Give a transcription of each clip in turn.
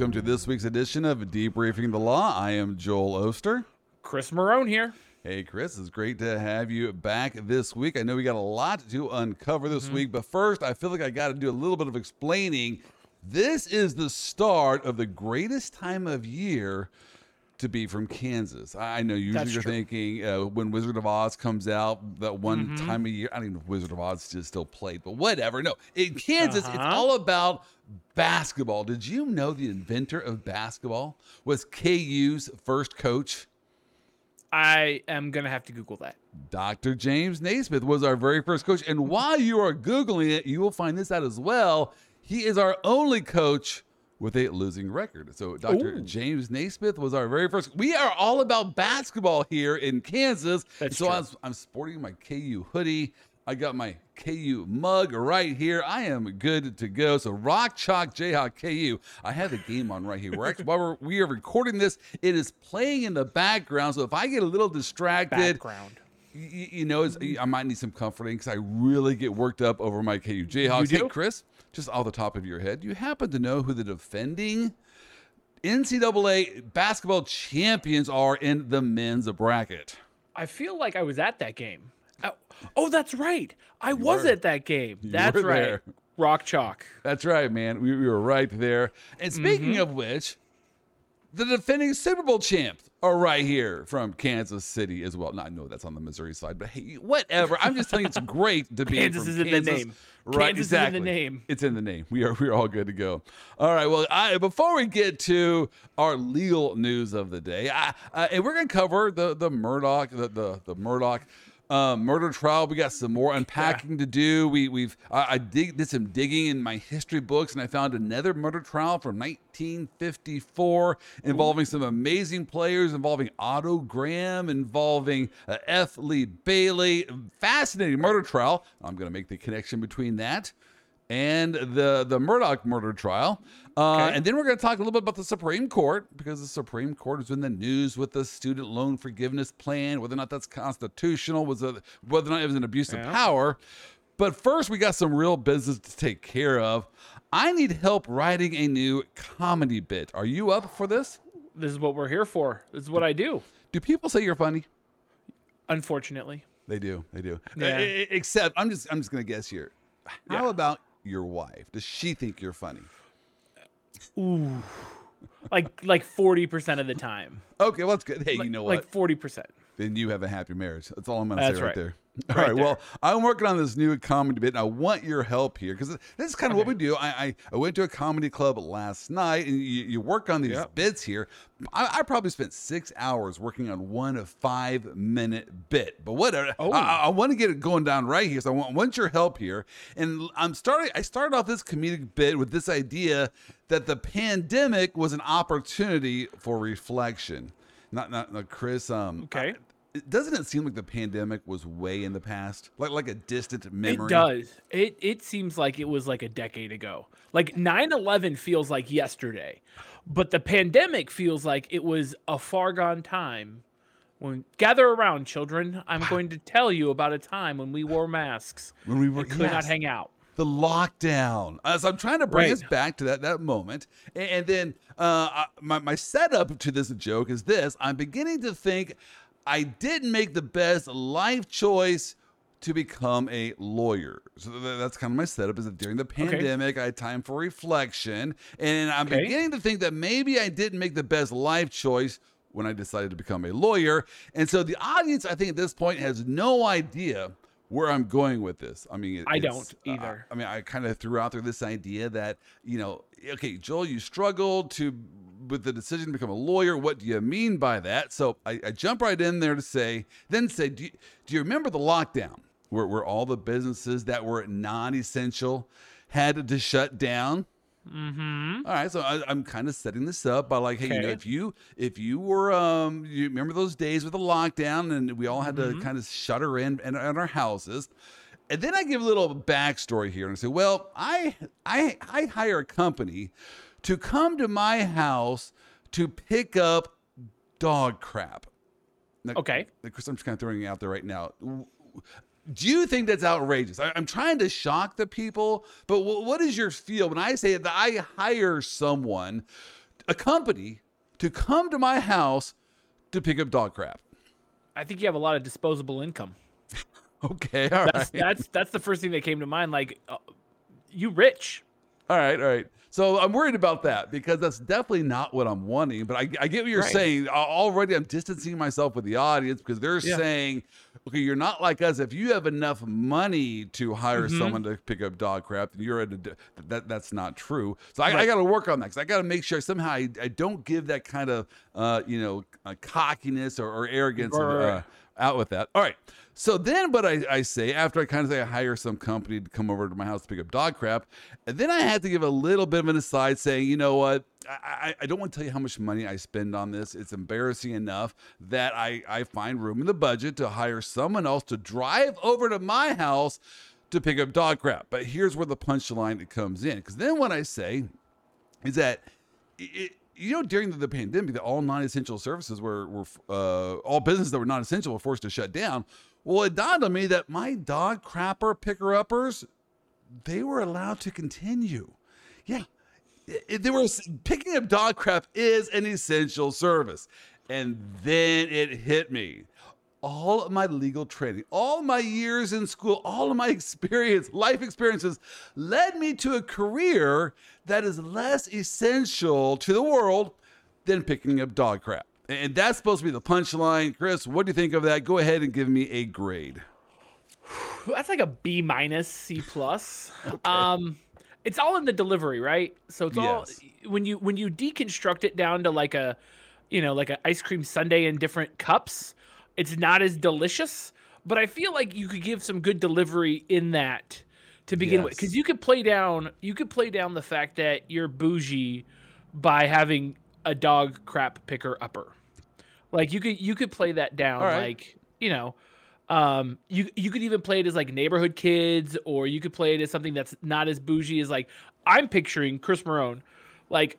Welcome to this week's edition of Debriefing the Law. I am Joel Oster. Chris Marone here. Hey, Chris, it's great to have you back this week. I know we got a lot to uncover this mm-hmm. week, but first, I feel like I got to do a little bit of explaining. This is the start of the greatest time of year to be from Kansas. I know usually That's you're true. thinking uh, when Wizard of Oz comes out, that one mm-hmm. time of year. I don't even know if Wizard of Oz is still played, but whatever. No, in Kansas, uh-huh. it's all about basketball. Did you know the inventor of basketball was KU's first coach? I am going to have to Google that. Dr. James Naismith was our very first coach. And while you are Googling it, you will find this out as well. He is our only coach with a losing record. So Dr. Ooh. James Naismith was our very first. We are all about basketball here in Kansas. That's so. I'm, I'm sporting my KU hoodie. I got my KU mug right here. I am good to go. So Rock Chalk Jayhawk KU. I have the game on right here. We're actually, while we're, we are recording this, it is playing in the background. So if I get a little distracted, background. You, you know, I might need some comforting because I really get worked up over my KU Jayhawks. Hey, Chris, just off the top of your head, you happen to know who the defending NCAA basketball champions are in the men's bracket? I feel like I was at that game. Oh, oh that's right. I you was were. at that game. That's right. There. Rock chalk. That's right, man. We, we were right there. And speaking mm-hmm. of which, the defending Super Bowl champs are right here from Kansas City as well. Now, I know that's on the Missouri side, but hey, whatever. I'm just telling you, it's great to be in Kansas is in Kansas. the name. Right, Kansas exactly. is in the name. It's in the name. We are we are all good to go. All right. Well, I, before we get to our legal news of the day, I, uh, and we're gonna cover the the Murdaugh the the, the Murdaugh um, murder trial. We got some more unpacking yeah. to do. We we've I, I dig, did some digging in my history books and I found another murder trial from 1954 involving Ooh. some amazing players, involving Otto Graham, involving uh, F. Lee Bailey. Fascinating murder trial. I'm going to make the connection between that and the the Murdaugh murder trial. Uh, okay. And then we're going to talk a little bit about the Supreme Court because the Supreme Court has been in the news with the student loan forgiveness plan, whether or not that's constitutional, was a, whether or not it was an abuse yeah. of power. But first, we got some real business to take care of. I need help writing a new comedy bit. Are you up for this? This is what we're here for. This is what I do. Do people say you're funny? Unfortunately, they do. They do. Yeah. Except, I'm just I'm just going to guess here. How yeah. about your wife? Does she think you're funny? Ooh. like like 40% of the time. Okay, well that's good. Hey, like, you know what? Like 40%. Then you have a happy marriage. That's all I'm going to say right, right there. All right. right well, I'm working on this new comedy bit, and I want your help here because this is kind of okay. what we do. I, I, I went to a comedy club last night, and you, you work on these yep. bits here. I, I, probably spent six hours working on one five minute bit, but whatever. Oh. I, I want to get it going down right here, so I want, want your help here. And I'm starting. I started off this comedic bit with this idea that the pandemic was an opportunity for reflection. Not, not, not Chris. Um, okay doesn't it seem like the pandemic was way in the past? Like like a distant memory? it does. It it seems like it was like a decade ago. Like 9-11 feels like yesterday but the pandemic feels like it was a far gone time when gather around children. I'm going to tell you about a time when we wore masks when we were, could yes. not hang out. The lockdown. As I'm trying to bring right. us back to that that moment, and, and then uh, my my setup to this joke is this: I'm beginning to think I didn't make the best life choice to become a lawyer. So that's kind of my setup is that during the pandemic, okay. I had time for reflection. And I'm okay. beginning to think that maybe I didn't make the best life choice when I decided to become a lawyer. And so the audience, I think at this point, has no idea where I'm going with this. I mean, I don't uh, either. Uh, I mean, I kind of threw out there this idea that, you know, okay, Joel, you struggled to with the decision to become a lawyer. What do you mean by that? So I, I jump right in there to say, then say, do you, do you remember the lockdown where, where all the businesses that were non-essential had to shut down? Mm-hmm. All right, so I, am kind of setting this up by like, hey, okay. you know, if you if you were, um, you remember those days with the lockdown and we all had mm-hmm. to kind of shutter in, in, in our houses, and then I give a little backstory here and I say, well, I I I hire a company to come to my house to pick up dog crap. Now, okay. Chris, I'm just kind of throwing it out there right now. Do you think that's outrageous? I, am trying to shock the people, but w- what is your feel when I say that I hire someone, a company, to come to my house to pick up dog crap? I think you have a lot of disposable income. okay, all that's, right. that's, that's the first thing that came to mind. Like, uh, you rich. All right, all right. So I'm worried about that because that's definitely not what I'm wanting. But I, I get what you're right. saying. Already, I'm distancing myself with the audience because they're yeah. saying, okay, you're not like us. If you have enough money to hire mm-hmm. someone to pick up dog crap, then you're at a, that. That's not true. So I, right. I got to work on that because I got to make sure somehow I, I, don't give that kind of uh, you know uh, cockiness or, or arrogance right. uh, out with that. All right. So then what I, I say after I kind of say I hire some company to come over to my house to pick up dog crap, and then I had to give a little bit of an aside saying, you know what, I, I, don't want to tell you how much money I spend on this. It's embarrassing enough that I, I find room in the budget to hire someone else to drive over to my house to pick up dog crap. But here's where the punchline comes in. Because then what I say is that it, you know, during the, the pandemic, that all non-essential services were, were uh, all businesses that were non-essential were forced to shut down. Well, it dawned on me that my dog crapper picker uppers, they were allowed to continue. Yeah, they were picking up dog crap is an essential service, and then it hit me. All of my legal training, all my years in school, all of my experience, life experiences led me to a career that is less essential to the world than picking up dog crap. And that's supposed to be the punchline. Chris, what do you think of that? Go ahead and give me a grade. That's like a B minus, C plus. okay. Um, it's all in the delivery, right? So it's all when you when you deconstruct it down to like a, you know, like an ice cream sundae in different cups. It's not as delicious, but I feel like you could give some good delivery in that to begin yes. with, because you could play down you could play down the fact that you're bougie by having a dog crap picker upper. Like you could you could play that down right. like, you know, um you you could even play it as like neighborhood kids or you could play it as something that's not as bougie as like I'm picturing Chris Marone like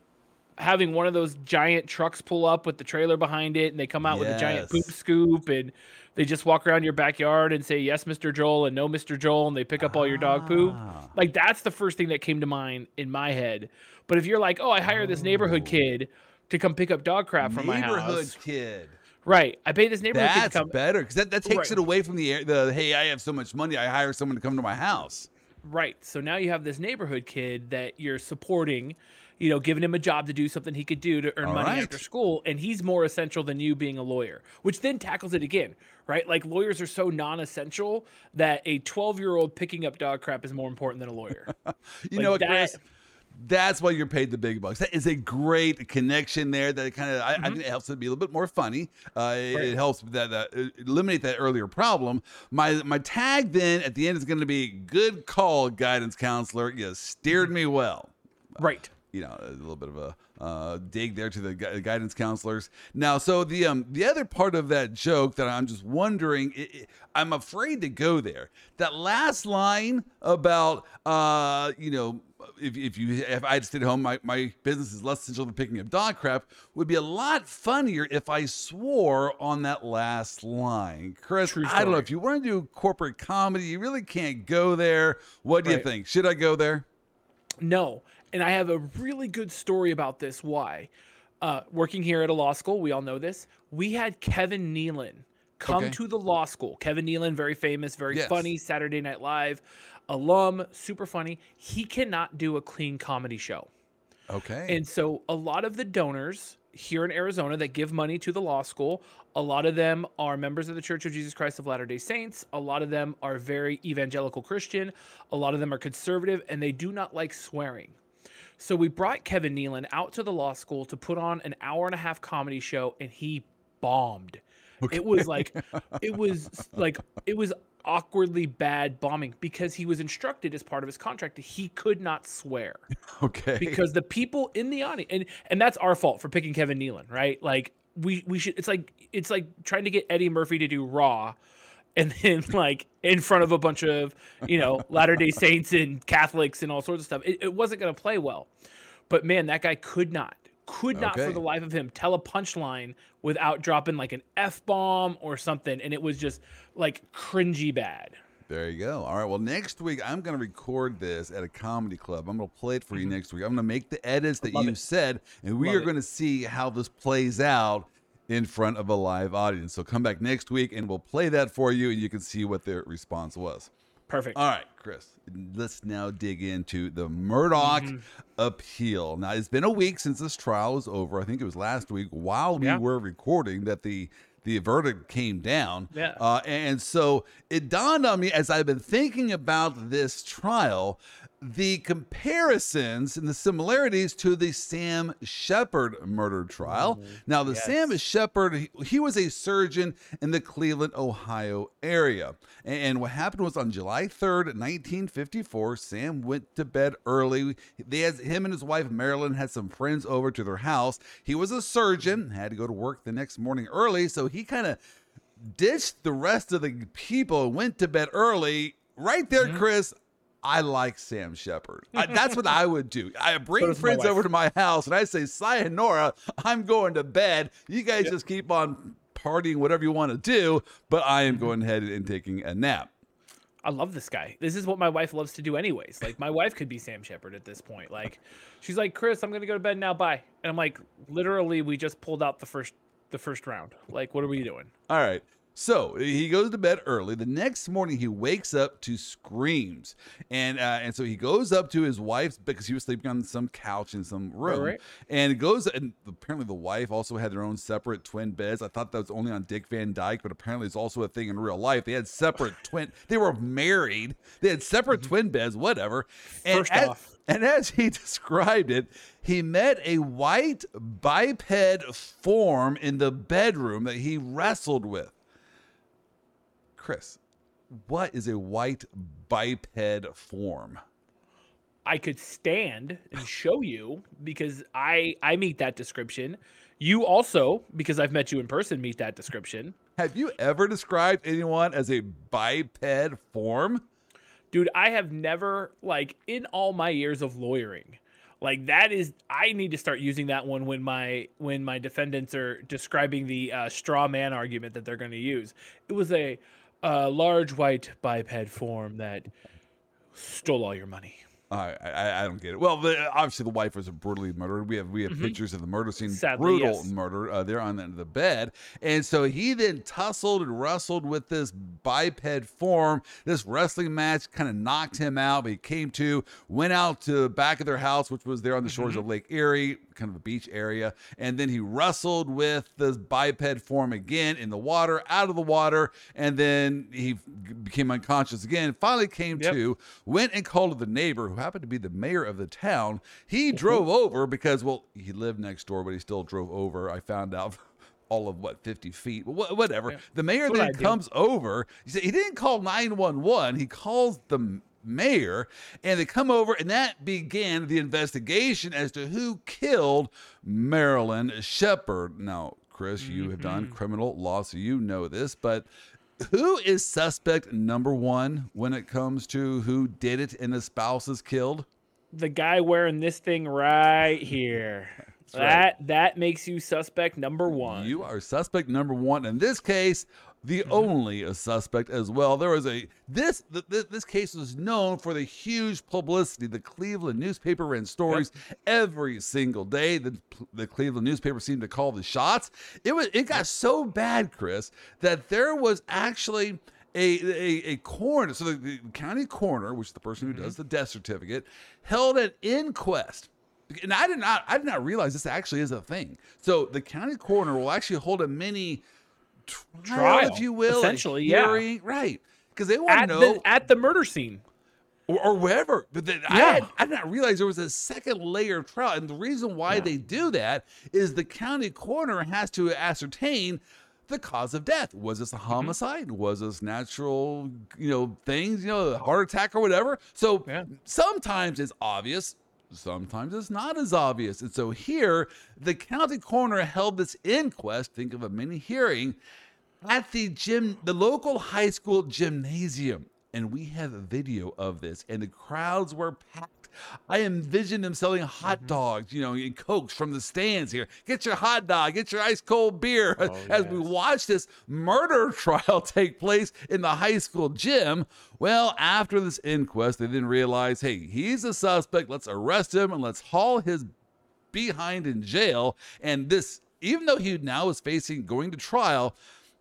having one of those giant trucks pull up with the trailer behind it and they come out yes. with a giant poop scoop and they just walk around your backyard and say yes mr joel and no mr joel and they pick up all your dog poop ah. like that's the first thing that came to mind in my head but if you're like oh i hire this neighborhood oh. kid to come pick up dog crap from my house. Neighborhood kid. Right. I pay this neighborhood That's kid to come. better because that, that takes right. it away from the the hey, I have so much money, I hire someone to come to my house. Right. So now you have this neighborhood kid that you're supporting, you know, giving him a job to do something he could do to earn All money right. after school, and he's more essential than you being a lawyer, which then tackles it again, right? Like lawyers are so non-essential that a 12-year-old picking up dog crap is more important than a lawyer. you like know what, that, Chris? That's why you're paid the big bucks. That is a great connection there. That kind of, mm-hmm. I, I, think it helps it be a little bit more funny. Uh, it, right. it, helps that uh, eliminate that earlier problem. My my tag then at the end is going to be good call, guidance counselor. You steered mm-hmm. me well. Right. You know, a little bit of a uh, dig there to the guidance counselors. Now, so the um the other part of that joke that I'm just wondering, it, it, I'm afraid to go there. That last line about uh you know if, if you if I had stayed home, my, my business is less essential than picking up dog crap would be a lot funnier if I swore on that last line. Chris, I don't know if you want to do corporate comedy, you really can't go there. What do right. you think? Should I go there? No, and I have a really good story about this. Why? Uh, working here at a law school, we all know this. We had Kevin Nealon come okay. to the law school. Kevin Nealon, very famous, very yes. funny, Saturday Night Live alum, super funny. He cannot do a clean comedy show. Okay. And so a lot of the donors here in Arizona that give money to the law school, a lot of them are members of the Church of Jesus Christ of Latter-day Saints. A lot of them are very evangelical Christian. A lot of them are conservative and they do not like swearing. So we brought Kevin Nealon out to the law school to put on an hour and a half comedy show and he bombed. Okay. It was like it was like it was awkwardly bad bombing because he was instructed as part of his contract that he could not swear. Okay. Because the people in the audience and and that's our fault for picking Kevin Nealon, right? Like we we should it's like it's like trying to get Eddie Murphy to do Raw and then like in front of a bunch of, you know, Latter-day Saints and Catholics and all sorts of stuff. It, it wasn't going to play well. But man, that guy could not could not Okay. for the life of him tell a punchline without dropping like an f bomb or something, and it was just like cringy bad. There you go. All right. Well, next week I'm going to record this at a comedy club. I'm going to play it for you Mhm. next week. I'm going to make the edits that love you it. said, and we Love are it. going to see how this plays out in front of a live audience. So come back next week and we'll play that for you, and you can see what their response was. Perfect. All right, Chris, let's now dig into the Murdaugh Mhm. appeal. Now, it's been a week since this trial was over. I think it was last week while we Yeah. were recording that the the verdict came down. Yeah. Uh, and so it dawned on me as I've been thinking about this trial, the comparisons and the similarities to the Sam Sheppard murder trial. Now, the Yes. Sam Sheppard, he, he was a surgeon in the Cleveland, Ohio area. And what happened was on July 3rd, 1954, Sam went to bed early. They had him and his wife Marilyn had some friends over to their house. He was a surgeon, had to go to work the next morning early, so he kind of ditched the rest of the people and went to bed early. Right there, Mhm. Chris. I like Sam Sheppard. I, that's what I would do. I bring my friends over to my house and I say, Sayonara, I'm going to bed. You guys Yep. just keep on partying, whatever you want to do, but I am going ahead and taking a nap. I love this guy. This is what my wife loves to do, anyways. Like my wife could be Sam Sheppard at this point. Like she's like, Chris, I'm gonna go to bed now. Bye. And I'm like, literally, we just pulled out the first the first round. Like, what are we doing? All right. So he goes to bed early. The next morning, he wakes up to screams, and uh, and so he goes up to his wife's because he was sleeping on some couch in some room, right. and goes. And apparently, the wife also had their own separate twin beds. I thought that was only on Dick Van Dyke, but apparently, it's also a thing in real life. They had separate twin. They were married. They had separate twin beds. Whatever. And First as- off. and as he described it, he met a white biped form in the bedroom that he wrestled with. Chris, what is a white biped form? I could stand and show you because I I meet that description. You also, because I've met you in person, meet that description. Have you ever described anyone as a biped form? Dude, I have never like in all my years of lawyering, like that is I need to start using that one when my when my defendants are describing the uh, straw man argument that they're going to use. It was a uh, large white biped form that stole all your money. I, I I don't get it. Well, the, obviously the wife was brutally murdered. We have we have Mhm. pictures of the murder scene, Sadly, brutal yes. murder uh, there on the, the bed, and so he then tussled and wrestled with this biped form. This wrestling match kind of knocked him out, but he came to, went out to the back of their house, which was there on the shores of Lake Erie, kind of a beach area, and then he wrestled with this biped form again in the water, out of the water, and then he became unconscious again. Finally came Yep. to, went and called the neighbor who happened to be the mayor of the town. He drove over because, well, he lived next door, but he still drove over. I found out. All of what 50 feet, whatever. Yeah. The mayor what then I do. comes over. He said he didn't call 911. He calls the mayor, and they come over, and that began the investigation as to who killed Marilyn Sheppard. Now, Chris, you have done Mhm. criminal law, so you know this, but who is suspect number one when it comes to who did it and the spouse is killed? The guy wearing this thing right here. That's right. that that makes you suspect number one. You are suspect number one. In this case, the Mm-hmm. only a suspect as well. There was a this th- th- this case was known for the huge publicity. The Cleveland newspaper ran stories every single day. The the Cleveland newspaper seemed to call the shots. It was it got so bad, Chris, that there was actually. A, a, a coroner, so the, the county coroner, which is the person who Mm-hmm. does the death certificate, held an inquest and I did not I did not realize this actually is a thing. So the county coroner will actually hold a mini trial, Trial, if you will, essentially, yeah. right? Because they want to know the at the murder scene. or, or wherever. But then I, Yeah. had, I did not realize there was a second layer of trial, and the reason why Yeah. they do that is the county coroner has to ascertain the cause of death. Was this a Mm-hmm. homicide? Was this natural, you know, things, you know, a heart attack or whatever? So Yeah. sometimes it's obvious. Sometimes it's not as obvious. And so here, the county coroner held this inquest, think of a mini hearing, at the gym, the local high school gymnasium. And we have a video of this, and the crowds were packed. I envision them selling hot Mm-hmm. dogs, you know, and cokes from the stands here. Get your hot dog, get your ice cold beer. Oh, As we watch this murder trial take place in the high school gym. Well, after this inquest, they then realize, hey, he's a suspect. Let's arrest him and let's haul his behind in jail. And this, even though he now is facing going to trial,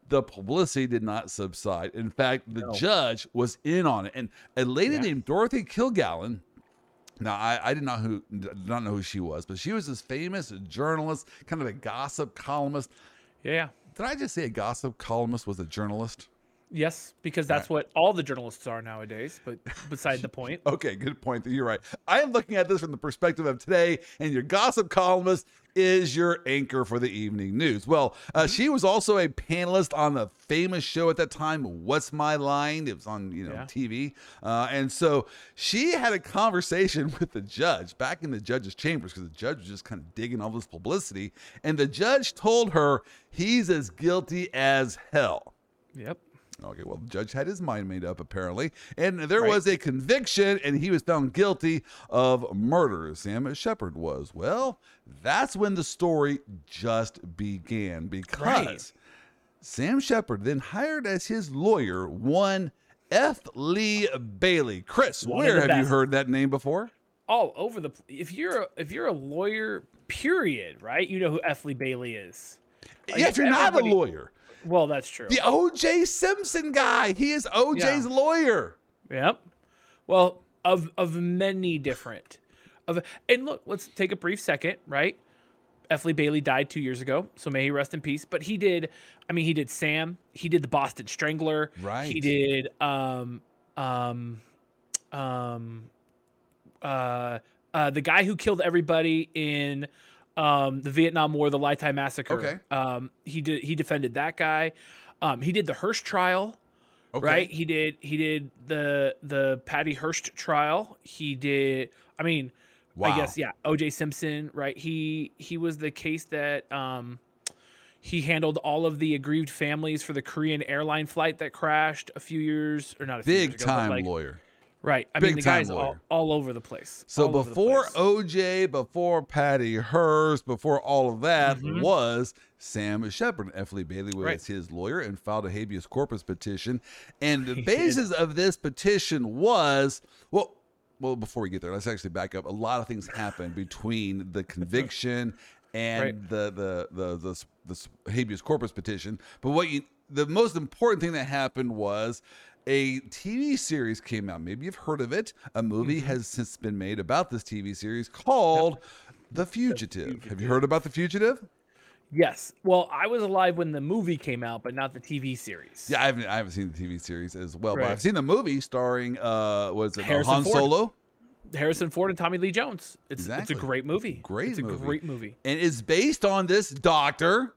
the publicity did not subside. In fact, the No. judge was in on it. And a lady Yeah. named Dorothy Kilgallen. Now, I, I did not who did not know who she was, but she was this famous journalist, kind of a gossip columnist. Yeah, yeah. Did I just say a gossip columnist was a journalist? Yes, because that's what all the journalists are nowadays. But beside the point. Okay, good point. You're right. I am looking at this from the perspective of today, and your gossip columnist is your anchor for the evening news. Well, uh, she was also a panelist on the famous show at that time, What's My Line? It was on you know Yeah. TV, uh, and so she had a conversation with the judge back in the judge's chambers because the judge was just kind of digging all this publicity, and the judge told her he's as guilty as hell. Yep. Okay, well, the judge had his mind made up apparently, and there Right. was a conviction, and he was found guilty of murder. Sam Sheppard was. Well, that's when the story just began because Right. Sam Sheppard then hired as his lawyer one F. Lee Bailey. Chris, One where have you heard that name before? All over the. If you're a, if you're a lawyer, period, right? You know who F. Lee Bailey is. Like, yeah, if you're not a lawyer, Well, that's true. the O.J. Simpson guy. He is O.J.'s lawyer. Yep. Well, of of many different of and look, let's take a brief second, right? F. Lee Bailey died two years ago, so may he rest in peace. But he did, I mean, he did Sam, he did the Boston Strangler, Right. He did um um um uh uh the guy who killed everybody in um the Vietnam War, the Lai Tai massacre. Okay. Um he did he defended that guy. Um he did the Hearst trial Okay. right? He did he did the the Patty Hearst trial. He did I mean Wow. I guess yeah, OJ Simpson, right? He he was the case that um he handled all of the aggrieved families for the Korean airline flight that crashed a few years or not a few years Big ago, time like- lawyer. Right. I Big mean the time guy's all, all over the place. So all before place. OJ, before Patty Hearst, before all of that Mhm. was Sam Sheppard. F. Lee Bailey was Right. his lawyer and filed a habeas corpus petition. And the basis of this petition was well, well, before we get there, let's actually back up. A lot of things happened between the conviction and Right. the, the the the s- the habeas corpus petition. But what you the most important thing that happened was a TV series came out. Maybe you've heard of it. A movie Mm-hmm. has since been made about this TV series called The Fugitive. Have you heard about The Fugitive? Yes. Well, I was alive when the movie came out, but not the TV series. Yeah, I haven't I haven't seen the TV series as well, but I've seen the movie starring uh was it uh, Harrison Han Ford. Solo? Harrison Ford and Tommy Lee Jones. It's Exactly. it's a great movie. Great It's a movie. great movie. and it's based on this doctor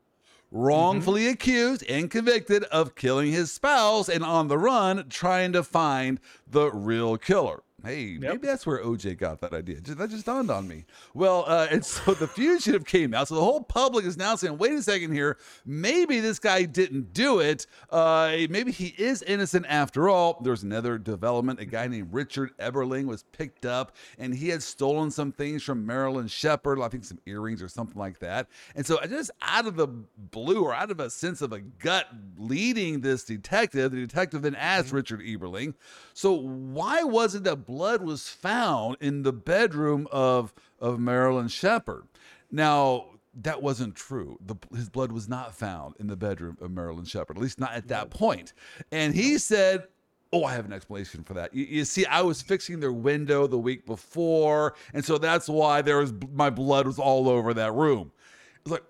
wrongfully Mm-hmm. accused and convicted of killing his spouse and on the run trying to find the real killer. Hey, maybe that's where OJ got that idea. That just dawned on me. Well, uh, and so the fugitive came out. So the whole public is now saying, wait a second here. Maybe this guy didn't do it. Uh, maybe he is innocent after all. There's another development. A guy named Richard Eberling was picked up and he had stolen some things from Marilyn Sheppard, I think some earrings or something like that. And so just out of the blue or out of a sense of a gut leading this detective, the detective then asked Richard Eberling, so why was it that blood was found in the bedroom of of Marilyn Sheppard? Now, that wasn't true. The, his blood was not found in the bedroom of Marilyn Sheppard, at least not at that point. And he said, Oh, I have an explanation for that. You, you see, I was fixing their window the week before, and so that's why there was my blood was all over that room. It's like,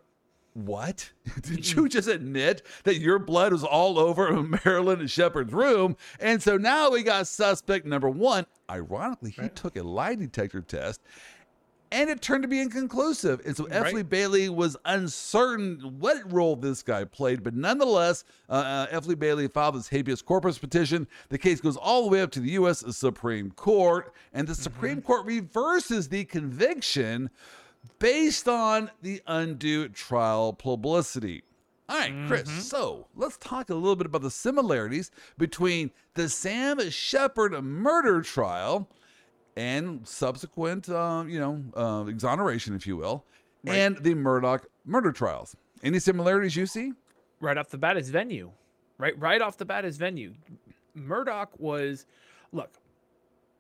what? Did you just admit that your blood was all over Marilyn and Sheppard's room? And so now we got suspect number one. Ironically, he took a lie detector test and it turned to be inconclusive. And so F. Right. Lee Bailey was uncertain what role this guy played, but nonetheless, uh, uh, F. Lee Bailey filed this habeas corpus petition. The case goes all the way up to the U.S. Supreme Court, and the Supreme Court reverses the conviction based on the undue trial publicity. All right, Chris. So let's talk a little bit about the similarities between the Sam Sheppard murder trial and subsequent, uh, you know, uh, exoneration, if you will, and the Murdaugh murder trials. Any similarities you see? right off the bat is venue. Right, right off the bat is venue. Murdaugh was, look,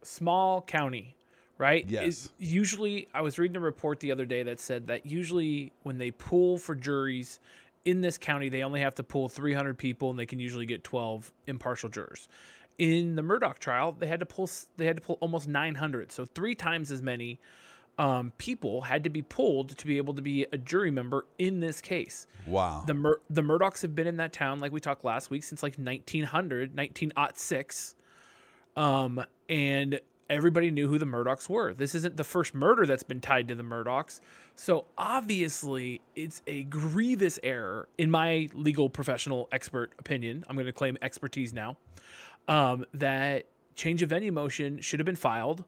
small county, right? Yes. Is usually, I was reading a report the other day that said that usually when they pull for juries in this county, they only have to pull 300 people, and they can usually get 12 impartial jurors. In the Murdaugh trial, they had to pull they had to pull almost 900, so three times as many um, people had to be pulled to be able to be a jury member in this case. Wow. The Mur- the Murdaughs have been in that town, like we talked last week, since like 1900, 1906. Um, and everybody knew who the Murdaughs were. This isn't the first murder that's been tied to the Murdaughs. So obviously, it's a grievous error, in my legal professional expert opinion. I'm going to claim expertise now. Um, that change of venue motion should have been filed.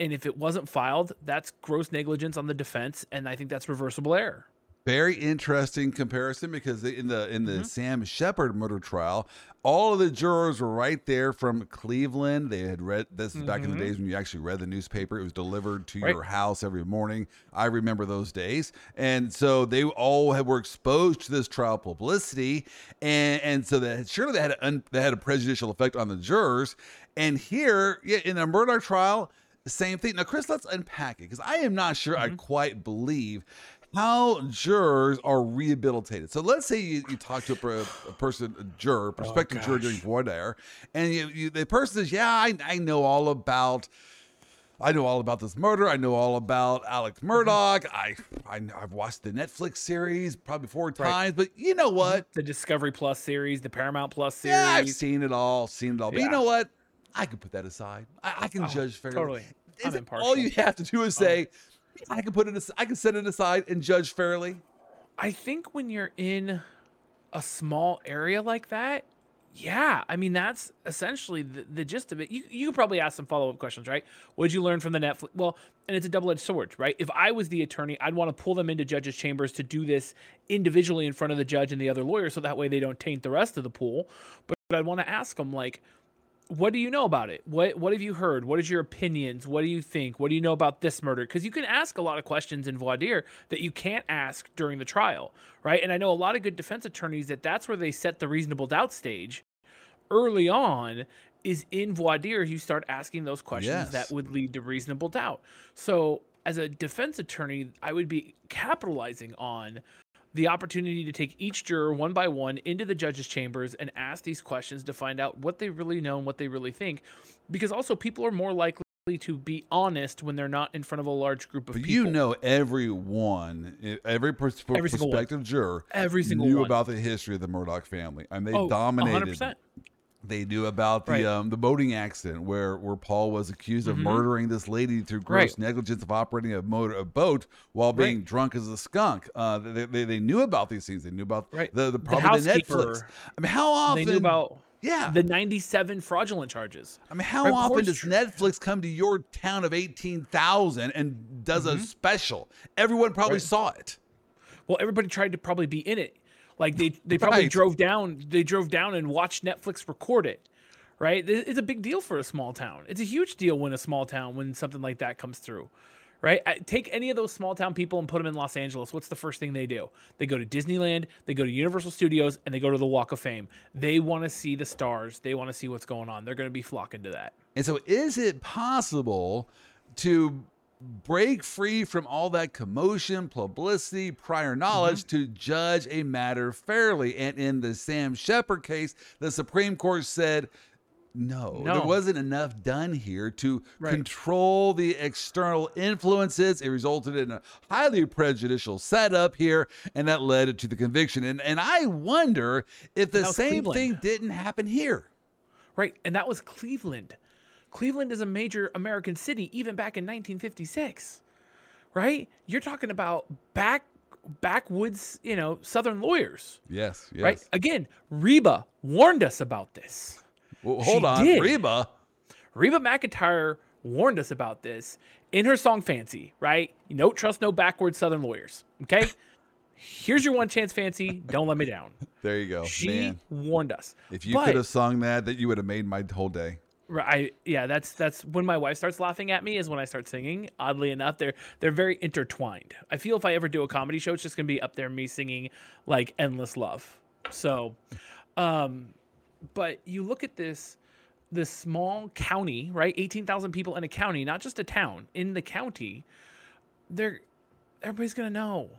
And if it wasn't filed, that's gross negligence on the defense. And I think that's reversible error. Very interesting comparison because in the in the Mm-hmm. Sam Sheppard murder trial, all of the jurors were right there from Cleveland. They had read this is back in the Mhm. days when you actually read the newspaper. It was delivered to Right. your house every morning. I remember those days, and so they all had, were exposed to this trial publicity, and and so that surely that had a, that had a prejudicial effect on the jurors. And here, yeah, in a murder trial, same thing. Now, Chris, let's unpack it because I am not sure I quite believe how jurors are rehabilitated. So let's say you, you talk to a, a person, a juror, oh, prospective juror during voir dire, and you, you, the person says, "Yeah, I, I know all about." I know all about this murder. I know all about Alex mm-hmm. Murdaugh. I, I I've watched the Netflix series probably four times, but you know mm-hmm. what? The Discovery Plus series, the Paramount Plus series. Yeah, I've seen it all, seen it all. But you know what? I can put that aside. I, I can Oh, judge fairly. totally. I'm impartial. all you have to do is oh. say, I can put it. I can set it aside and judge fairly. I think when you're in a small area like that, yeah, I mean that's essentially the, the gist of it. You you probably ask some follow up questions, right? What did you learn from the Netflix? Well, and it's a double edged sword, right? If I was the attorney, I'd want to pull them into judges' chambers to do this individually in front of the judge and the other lawyer, so that way they don't taint the rest of the pool. But, I'd want to ask them like, what do you know about it? What what have you heard? What is your opinions? What do you think? What do you know about this murder? Because you can ask a lot of questions in voir dire that you can't ask during the trial, right? And I know a lot of good defense attorneys that that's where they set the reasonable doubt stage early on is in voir dire you start asking those questions Yes. that would lead to reasonable doubt. So as a defense attorney, I would be capitalizing on the opportunity to take each juror one by one into the judge's chambers and ask these questions to find out what they really know and what they really think. Because also, people are more likely to be honest when they're not in front of a large group of But people. you know, everyone, every pers- Every prospective juror every single knew one. about the history of the Murdaugh family, and they oh, dominated. 100%. They knew about the Right. um, the boating accident where where Paul was accused of Mhm. murdering this lady through gross Right. negligence of operating a motor a boat while being Right. drunk as a skunk. Uh, they, they, they knew about these things. They knew about Right. the the probably the, Netflix. I mean, how often? They knew about yeah. the 97 fraudulent charges. I mean, how Right, often does Netflix come to your town of eighteen thousand and does a special? Everyone probably Mm-hmm. saw it. Well, everybody tried to probably be in it. Like they they probably Right. drove down they drove down and watched Netflix record it. Right? It's a big deal for a small town. It's a huge deal when a small town when something like that comes through. Right? I- Take any of those small town people and put them in Los Angeles. What's the first thing they do? They go to Disneyland, they go to Universal Studios, and they go to the Walk of Fame. They want to see the stars. They want to see what's going on. They're going to be flocking to that. And so, is it possible to break free from all that commotion, publicity, prior knowledge Mm-hmm. to judge a matter fairly? And in the Sam Sheppard case, the Supreme Court said, no, there wasn't enough done here to Right. control the external influences. It resulted in a highly prejudicial setup here, and that led to the conviction. And and I wonder if the same Cleveland. thing didn't happen here. Right. And that was Cleveland. Cleveland is a major American city even back in 1956. Right? You're talking about back backwoods, you know, southern lawyers. Yes, yes. Right? Again, Reba warned us about this. Well, She hold on, did. Reba. Reba McEntire warned us about this in her song Fancy, right? No trust no backwoods southern lawyers. Okay? Here's your one chance, Fancy. Don't let me down. There you go, She man. warned us. If you But- could have sung that, that you would have made my whole day. Right. Yeah, that's that's when my wife starts laughing at me is when I start singing. Oddly enough, they're they're very intertwined. I feel if I ever do a comedy show, it's just gonna be up there me singing like "Endless Love." So, um, but you look at this this small county, right? Eighteen thousand people in a county, not just a town in the county. They're everybody's gonna know.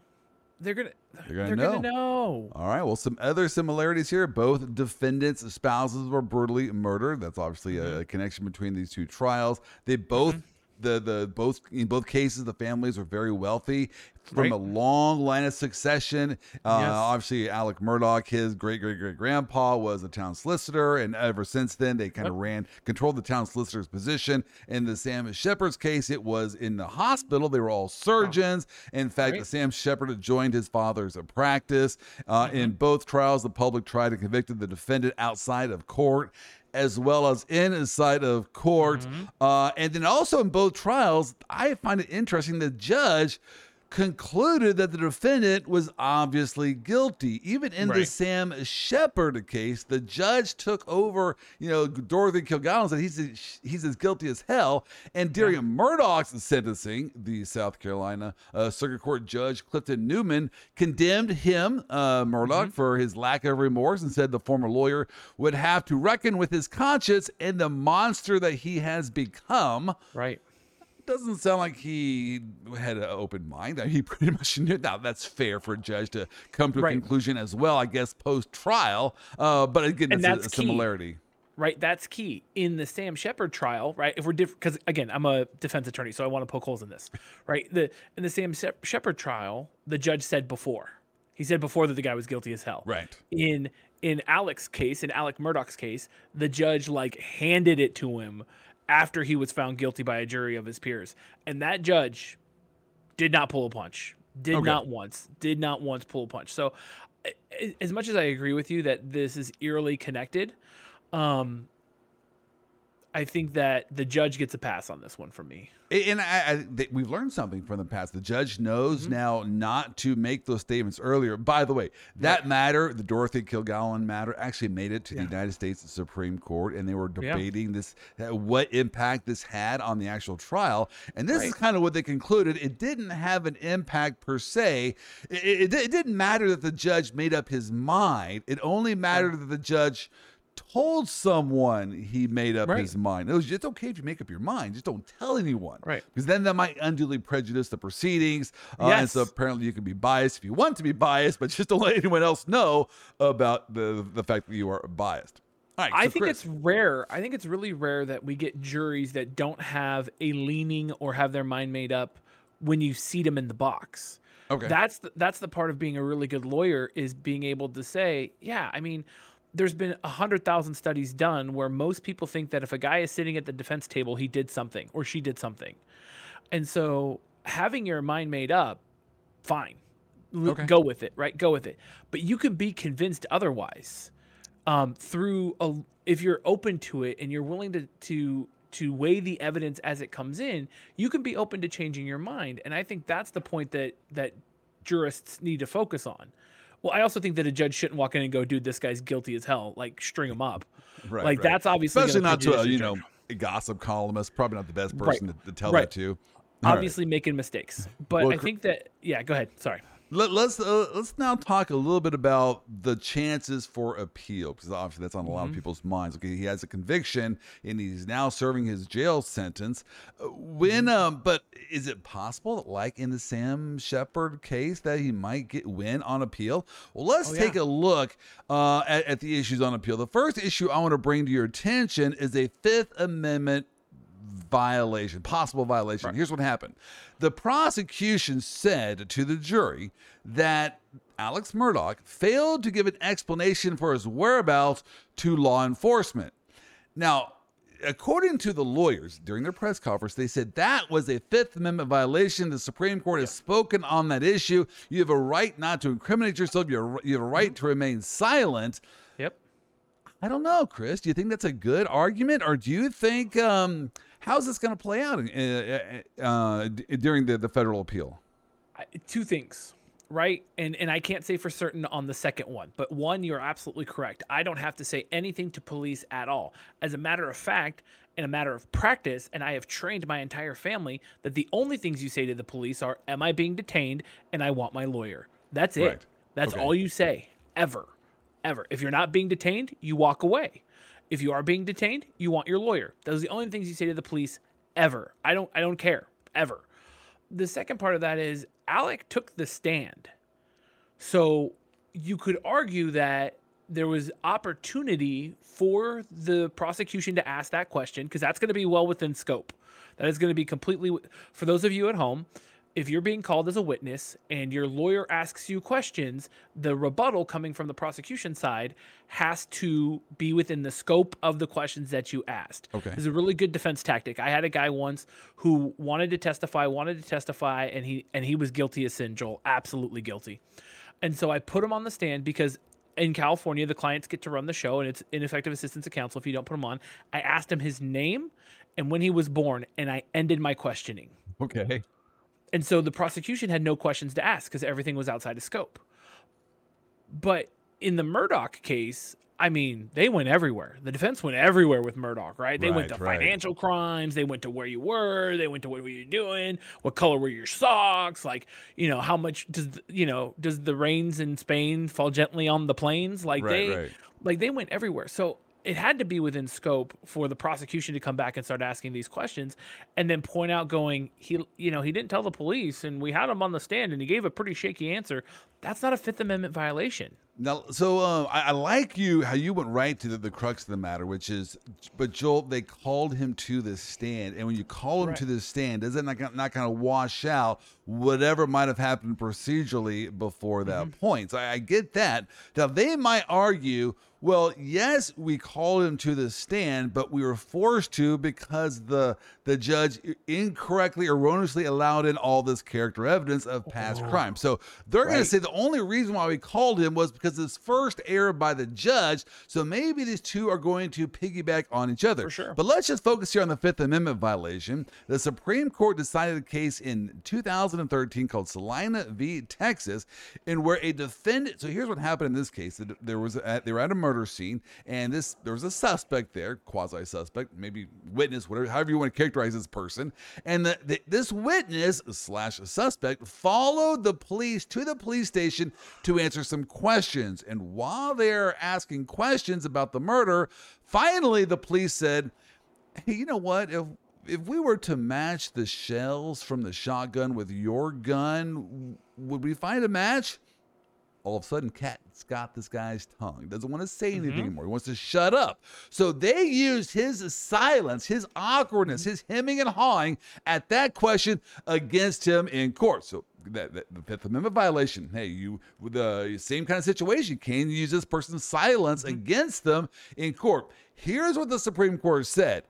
They're gonna They're gonna they're know. gonna know. All right. Well, some other similarities here. Both defendants' spouses were brutally murdered. That's obviously a, mm-hmm. connection between these two trials. They both. Mm-hmm. The, the both in both cases the families were very wealthy from Right. a long line of succession. Uh, Yes. Obviously, Alec Murdaugh, his great great great grandpa, was a town solicitor, and ever since then they kind of ran controlled the town solicitor's position. In the Sam Sheppard's case, it was in the hospital. They were all surgeons. In fact, Right. Sam Sheppard had joined his father's practice. Uh, In both trials, the public tried and convicted the defendant outside of court. As well as inside of court. Uh, and then also in both trials, I find it interesting the judge concluded that the defendant was obviously guilty. Even in the Sam Sheppard case, the judge took over, you know, Dorothy Kilgallen and said he's he's as guilty as hell. And during Murdaugh's sentencing, the South Carolina uh, Circuit Court Judge Clifton Newman condemned him, uh, Murdaugh, for his lack of remorse and said the former lawyer would have to reckon with his conscience and the monster that he has become Right. Doesn't sound like he had an open mind. He pretty much knew. Now that's fair for a judge to come to a Right. conclusion as well, I guess, post trial. Uh, but again, And it's a- that's a, key. similarity. right? That's key in the Sam Sheppard trial, right? If we're different, because again, I'm a defense attorney, so I want to poke holes in this, right? The in the Sam Sheppard trial, the judge said before, he said before that the guy was guilty as hell. Right. In in Alec's case, in Alec Murdaugh's case, the judge like handed it to him after he was found guilty by a jury of his peers, and that judge did not pull a punch. Did Okay. not once. Did not once pull a punch. So, as much as I agree with you that this is eerily connected, um, I think that the judge gets a pass on this one from me. And I, I, th- we've learned something from the past. The judge knows Mm-hmm. now not to make those statements earlier. By the way, that matter, the Dorothy Kilgallen matter, actually made it to Yeah. the United States Supreme Court, and they were Yeah. debating this, uh, what impact this had on the actual trial. And this is kind of what they concluded. It didn't have an impact per se. It, it, it didn't matter that the judge made up his mind. It only mattered that the judge told someone he made up Right. his mind. It was, it's okay if you make up your mind, just don't tell anyone. Right. Because then that might unduly prejudice the proceedings. Uh, And so Yes. apparently you can be biased if you want to be biased, but just don't let anyone else know about the, the fact that you are biased. All right. I think Chris, it's rare. I think it's really rare that we get juries that don't have a leaning or have their mind made up when you seat them in the box. Okay. That's the, that's the part of being a really good lawyer is being able to say, yeah, I mean, there's been a hundred thousand studies done where most people think that if a guy is sitting at the defense table, he did something or she did something, and so having your mind made up, fine, Okay. go with it, right? Go with it. But you can be convinced otherwise um, through a, if you're open to it and you're willing to to to weigh the evidence as it comes in, you can be open to changing your mind. And I think that's the point that that jurists need to focus on. Well, I also think that a judge shouldn't walk in and go, "Dude, this guy's guilty as hell." Like string him up. Right, like right. that's obviously especially not to a, you know a gossip columnist. Probably not the best Right. person to, to tell Right. that to. All right. obviously making mistakes. But Well, I think that yeah, go ahead. Sorry. Let, let's uh, let's now talk a little bit about the chances for appeal because obviously that's on a lot Mm-hmm. of people's minds. Okay, he has a conviction and he's now serving his jail sentence. Uh, When Mm-hmm. um, but is it possible, like in the Sam Sheppard case, that he might get win on appeal? Well, let's Oh, take yeah. a look uh, at, at the issues on appeal. The first issue I want to bring to your attention is a Fifth Amendment violation, possible violation. Here's what happened. The prosecution said to the jury that Alex Murdaugh failed to give an explanation for his whereabouts to law enforcement. Now, according to the lawyers during their press conference, they said that was a Fifth Amendment violation. The Supreme Court has spoken on that issue. You have a right not to incriminate yourself. You have, you have a right to remain silent. Yep. I don't know, Chris. Do you think that's a good argument, or do you think um, how's this going to play out uh, uh, during the, the federal appeal? Two things. right? And and I can't say for certain on the second one, but one, you're absolutely correct. I don't have to say anything to police at all. As a matter of fact, in a matter of practice, and I have trained my entire family that the only things you say to the police are, "Am I being detained?" and "I want my lawyer." That's it. Right. That's Okay. all you say ever, ever. If you're not being detained, you walk away. If you are being detained, you want your lawyer. Those are the only things you say to the police ever. I don't. I don't care ever. The second part of that is Alec took the stand. So you could argue that there was opportunity for the prosecution to ask that question because that's going to be well within scope. That is going to be completely for those of you at home. If you're being called as a witness and your lawyer asks you questions, the rebuttal coming from the prosecution side has to be within the scope of the questions that you asked. Okay. This is a really good defense tactic. I had a guy once who wanted to testify, wanted to testify, and he and he was guilty as sin, Joel, absolutely guilty. And so I put him on the stand because in California, the clients get to run the show and it's ineffective assistance of counsel if you don't put him on. I asked him his name and when he was born, and I ended my questioning. Okay. And so the prosecution had no questions to ask because everything was outside of scope. But in the Murdaugh case, I mean, they went everywhere. The defense went everywhere with Murdaugh, right? They went to right. financial crimes. They went to where you were. They went to what were you doing? What color were your socks? Like, you know, how much does you know does the rains in Spain fall gently on the plains? Like Right, they, right. like they went everywhere. So it had to be within scope for the prosecution to come back and start asking these questions, and then point out, going, he, you know, he didn't tell the police, and we had him on the stand, and he gave a pretty shaky answer. That's not a Fifth Amendment violation. Now, so um, I, I like you how you went right to the, the crux of the matter, which is, but Joel, they called him to the stand, and when you call him Right. to the stand, does it not not kind of wash out whatever might have happened procedurally before that Mm-hmm. point? So I, I get that. Now they might argue, well, yes, we called him to the stand, but we were forced to because the the judge incorrectly, erroneously allowed in all this character evidence of past oh, crime. So they're going to say the only reason why we called him was because it's first error by the judge. So maybe these two are going to piggyback on each other. For sure. But let's just focus here on the Fifth Amendment violation. The Supreme Court decided a case in 2013 called Salinas v. Texas, in where a defendant. So here's what happened in this case: That there was a, they were at a murder scene, and this there was a suspect there, quasi suspect, maybe witness, whatever, however you want to characterize this person, and the, the, this witness slash suspect followed the police to the police station to answer some questions, and while they're asking questions about the murder, finally the police said hey, you know what? If if we were to match the shells from the shotgun with your gun, would we find a match? All of a sudden, Cat's got this guy's tongue. Doesn't want to say anything mm-hmm. anymore. He wants to shut up. So they used his silence, his awkwardness, his hemming and hawing at that question against him in court. So that, that the Fifth Amendment violation. Hey, you the same kind of situation. Can you use this person's silence mm-hmm. against them in court? Here's what the Supreme Court said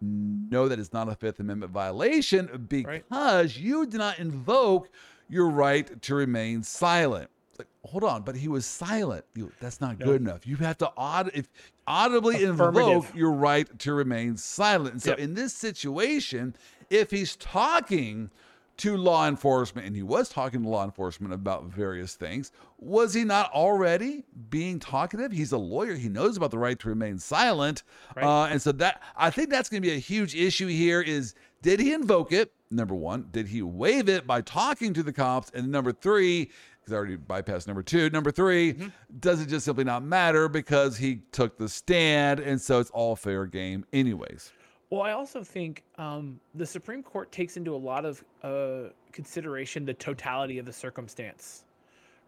no, that is not a Fifth Amendment violation because you did not invoke your right to remain silent. Like, hold on, but he was silent. You- that's not good enough. You have to aud- if audibly invoke your right to remain silent. And so, Yep. in this situation, if he's talking to law enforcement, and he was talking to law enforcement about various things, was he not already being talkative? He's a lawyer. He knows about the right to remain silent. Right. Uh, and so that I think that's going to be a huge issue here is did he invoke it? Number one, did he waive it by talking to the cops? And number three, because I already bypassed number two. Number 3 does it just simply not matter because he took the stand, and so it's all fair game, anyways. Well, I also think um, the Supreme Court takes into a lot of uh, consideration the totality of the circumstance,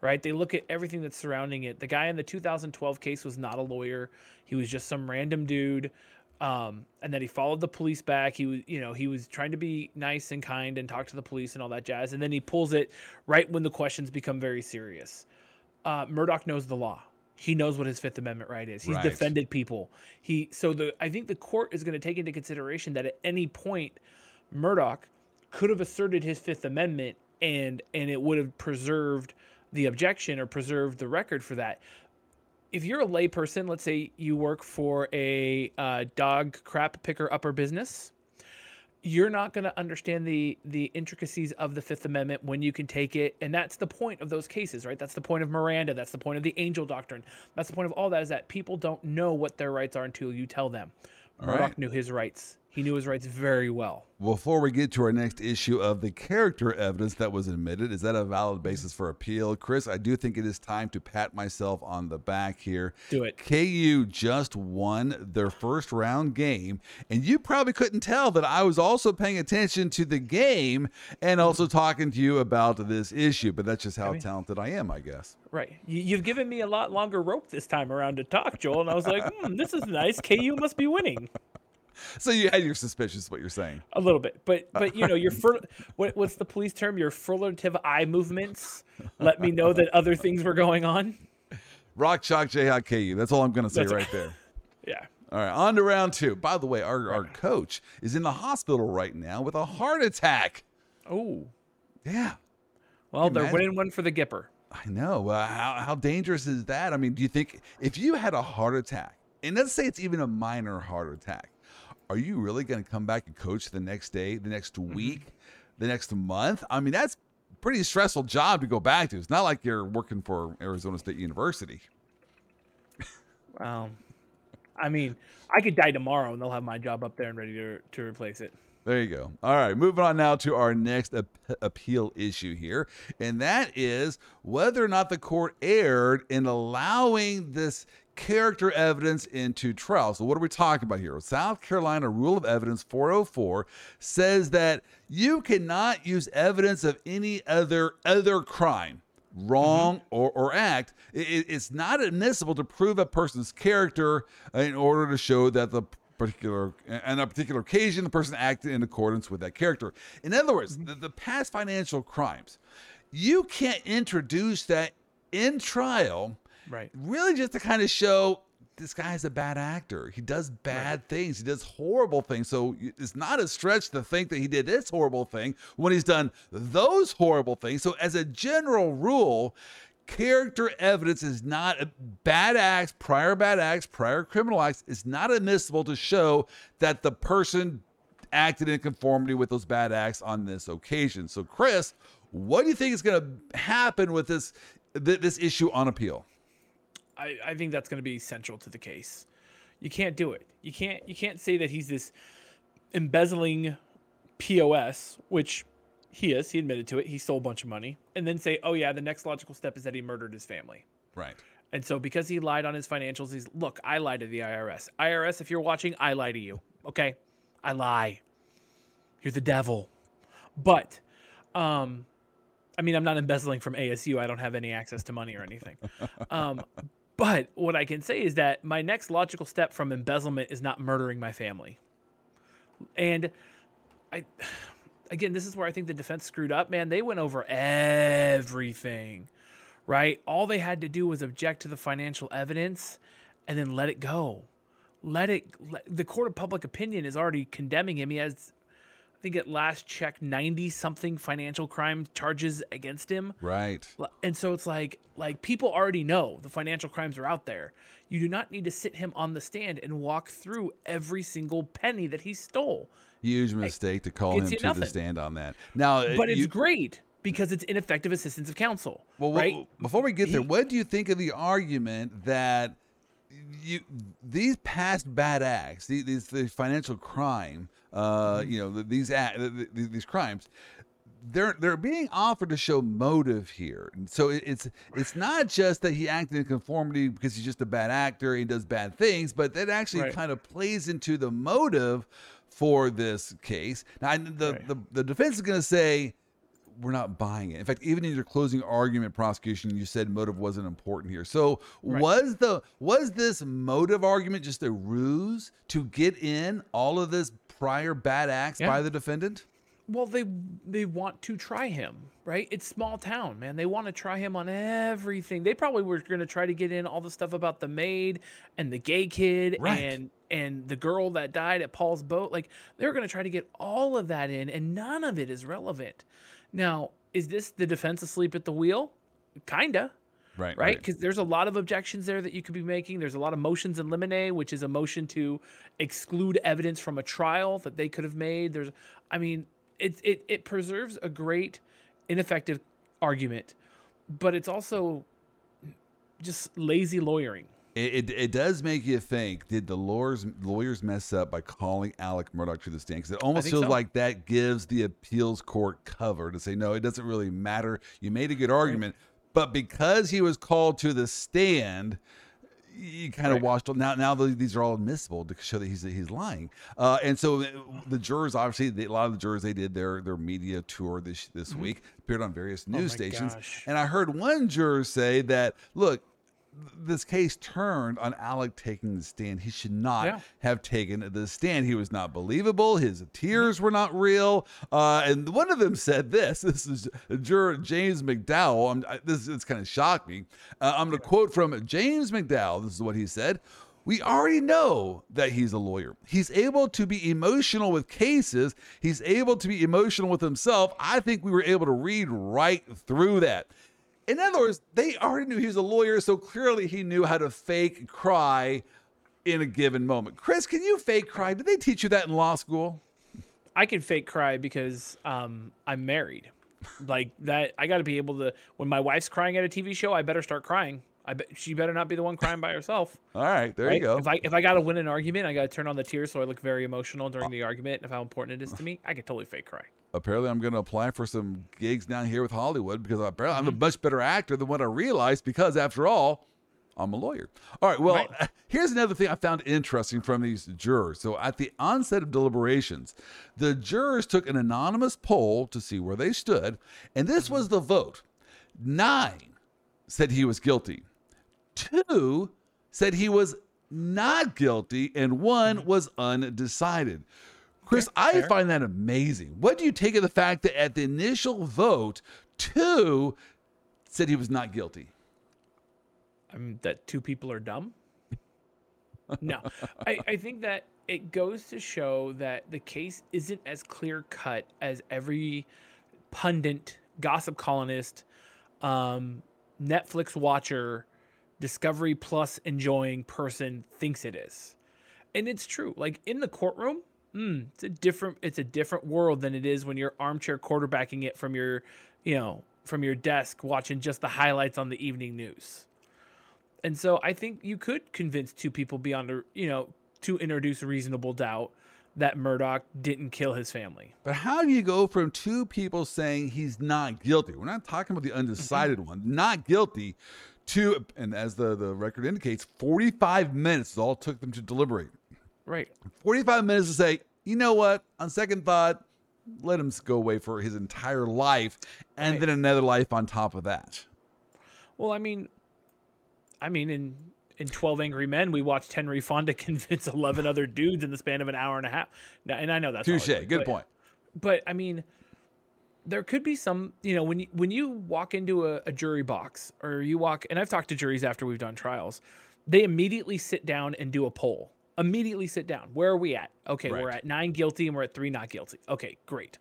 right? They look at everything that's surrounding it. The guy in the 2012 case was not a lawyer; he was just some random dude, um, and then he followed the police back. He was, you know, he was trying to be nice and kind and talk to the police and all that jazz, and then he pulls it right when the questions become very serious. Uh, Murdaugh knows the law. He knows what his Fifth Amendment right is. He's Right. defended people. He so the I think the court is going to take into consideration that at any point, Murdaugh could have asserted his Fifth Amendment and and it would have preserved the objection or preserved the record for that. If you're a layperson, let's say you work for a uh, dog crap picker upper business, you're not going to understand the the intricacies of the Fifth Amendment when you can take it, and that's the point of those cases, right? That's the point of Miranda. That's the point of the Angel Doctrine. That's the point of all that is that people don't know what their rights are until you tell them. All Murdaugh right. knew his rights. He knew his rights very well. Before we get to our next issue of the character evidence that was admitted, is that a valid basis for appeal? Chris, I do think it is time to pat myself on the back here. Do it. KU just won their first round game, and you probably couldn't tell that I was also paying attention to the game and also talking to you about this issue, but that's just how mean- talented I am, I guess. Right. You, you've given me a lot longer rope this time around to talk, Joel, and I was like, hmm, this is nice. KU must be winning. So you had your suspicions, what you're saying. A little bit, but but you know your fur, what what's the police term? Your furtive eye movements let me know that other things were going on. Rock Chalk Jayhawk KU. That's all I'm going to say That's- right there. Yeah. All right, on to round two. By the way, our, our coach is in the hospital right now with a heart attack. Oh. Yeah, Well, they're winning one for the Gipper. I know. Uh, how, how dangerous is that? I mean, do you think if you had a heart attack, and let's say it's even a minor heart attack, are you really going to come back and coach the next day, the next mm-hmm. week, the next month? I mean, that's pretty stressful job to go back to. It's not like you're working for Arizona State University. Wow. I mean, I could die tomorrow and they'll have my job up there and ready to to replace it. There you go. All right, moving on now to our next ap- appeal issue here, and that is whether or not the court erred in allowing this character evidence into trial. So, what are we talking about here? South Carolina Rule of Evidence 404 says that you cannot use evidence of any other other crime wrong mm-hmm. or, or act, i- i- it's not admissible to prove a person's character uh, in order to show that the particular on a particular occasion the person acted in accordance with that character. In other words, mm-hmm. the, the past financial crimes, you can't introduce that in trial Right. really just to kind of show this guy's a bad actor. He does bad things. He does horrible things. So it's not a stretch to think that he did this horrible thing when he's done those horrible things. So as a general rule, character evidence is not a bad acts, prior bad acts, prior criminal acts is not admissible to show that the person acted in conformity with those bad acts on this occasion. So Chris, what do you think is going to happen with this th- this issue on appeal? I, I think that's going to be central to the case. You can't do it. You can't you can't say that he's this embezzling POS, which he is. He admitted to it. He stole a bunch of money, and then say, "Oh yeah, the next logical step is that he murdered his family." Right. And so because he lied on his financials, he's look, I lied to the IRS. IRS, if you're watching, I lie to you. Okay? I lie. You're the devil. But um I mean, I'm not embezzling from ASU. I don't have any access to money or anything. Um but what I can say is that my next logical step from embezzlement is not murdering my family. And I again, this is where I think the defense screwed up, man. They went over everything right? All they had to do was object to the financial evidence and then let it go. Let it, let, the court of public opinion is already condemning him. He has, I think at last check, 90 something financial crime charges against him. Right. And so it's like, like people already know the financial crimes are out there. You do not need to sit him on the stand and walk through every single penny that he stole. Huge mistake to call him to you the stand on that. Now, uh, But it's you, great because it's ineffective assistance of counsel, well, right? well, before we get there, He- what do you think of the argument that you these past bad acts, these, these the financial crime, uh, Mm-hmm. you know, th- these act, th- th- these crimes, they're they're being offered to show motive here. And so it, it's it's not just that he acted in conformity because he's just a bad actor, and does bad things, but that actually Right. kind of plays into the motive for this case. Now, the Right. the, the defense is going to say we're not buying it. In fact, even in your closing argument prosecution, you said motive wasn't important here. So Right. was the was this motive argument just a ruse to get in all of this prior bad acts Yeah. by the defendant? Well, they they want to try him, right? It's small town, man. They want to try him on everything. They probably were going to try to get in all the stuff about the maid and the gay kid Right. and and the girl that died at Paul's boat. Like they were going to try to get all of that in, and none of it is relevant. Now, is this the defense asleep at the wheel? Kinda, Right, right? right. Because there's a lot of objections there that you could be making. There's a lot of motions in limine, which is a motion to exclude evidence from a trial that they could have made. There's, I mean, it it it preserves a great ineffective argument, but it's also just lazy lawyering. It, it, it does make you think did the lawyers lawyers mess up by calling Alec Murdaugh to the stand because it almost feels so. like that gives the appeals court cover to say no it doesn't really matter you made a good argument but because he was called to the stand you kind of Right. washed now now these are all admissible to show that he's he's lying uh, and so the jurors obviously they, a lot of the jurors they did their their media tour this this week appeared on various news Mm-hmm. Oh stations gosh. and I heard one juror say that look this case turned on Alec taking the stand. He should not Yeah. have taken the stand. He was not believable. His tears were not real. Uh, and one of them said this. This is juror James McDowell. I, this it's kind of shocked me. Uh, I'm going to quote from James McDowell. This is what he said. We already know that he's a lawyer. He's able to be emotional with cases. He's able to be emotional with himself. I think we were able to read right through that. In other words, they already knew he was a lawyer, so clearly he knew how to fake cry in a given moment. Chris, can you fake cry? Did they teach you that in law school? I can fake cry because um, I'm married. Like that, I got to be able to. When my wife's crying at a TV show, I better start crying. I bet she better not be the one crying by herself. All right, there right? you go. If I if I got to win an argument, I got to turn on the tears so I look very emotional during the argument of how important it is to me. I could totally fake cry. Apparently, I'm going to apply for some gigs down here with Hollywood because apparently Mm-hmm. I'm a much better actor than what I realized because, after all, I'm a lawyer. All right, well, Right. here's another thing I found interesting from these jurors. So, at the onset of deliberations, the jurors took an anonymous poll to see where they stood, and this was the vote. Nine said he was guilty, two said he was not guilty, and one was undecided. Chris, I fair. find that amazing. What do you take of the fact that at the initial vote, two said he was not guilty? um, that two people are dumb. no, I, I think that it goes to show that the case isn't as clear cut as every pundit, gossip columnist, um, Netflix watcher, Discovery Plus enjoying person thinks it is. And it's true. Like in the courtroom, mm, it's a different it's a different world than it is when you're armchair quarterbacking it from your, you know, from your desk watching just the highlights on the evening news. And so I think you could convince two people beyond, a, you know, to introduce a reasonable doubt that Murdaugh didn't kill his family. But how do you go from two people saying he's not guilty? We're not talking about the undecided one, not guilty, to, and as the, the record indicates, 45 minutes is all it took them to deliberate. Right. 45 minutes to say, you know what, on second thought, let him go away for his entire life and Right. then another life on top of that. Well, I mean, I mean, in in Twelve Angry Men, we watched Henry Fonda convince eleven other dudes in the span of an hour and a half. Now, and I know that's Touche. Good but- point. But I mean, there could be some, you know, when you when you walk into a, a jury box or you walk, and I've talked to juries after we've done trials, they immediately sit down and do a poll. Immediately sit down. Where are we at? Okay, we're at nine guilty and we're at three not guilty. Okay, great.